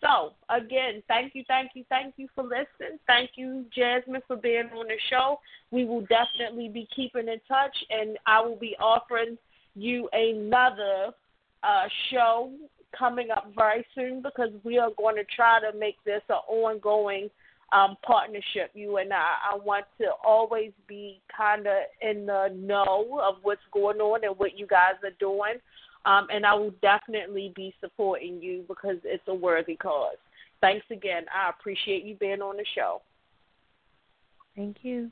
[SPEAKER 3] So again, thank you, thank you, thank you for listening. Thank you, Jasmine, for being on the show. We will definitely be keeping in touch, and I will be offering you another uh, show coming up very soon because we are going to try to make this an ongoing um, partnership, you and I. I want to always be kind of in the know of what's going on and what you guys are doing. Um, and I will definitely be supporting you because it's a worthy cause. Thanks again. I appreciate you being on the show.
[SPEAKER 4] Thank you.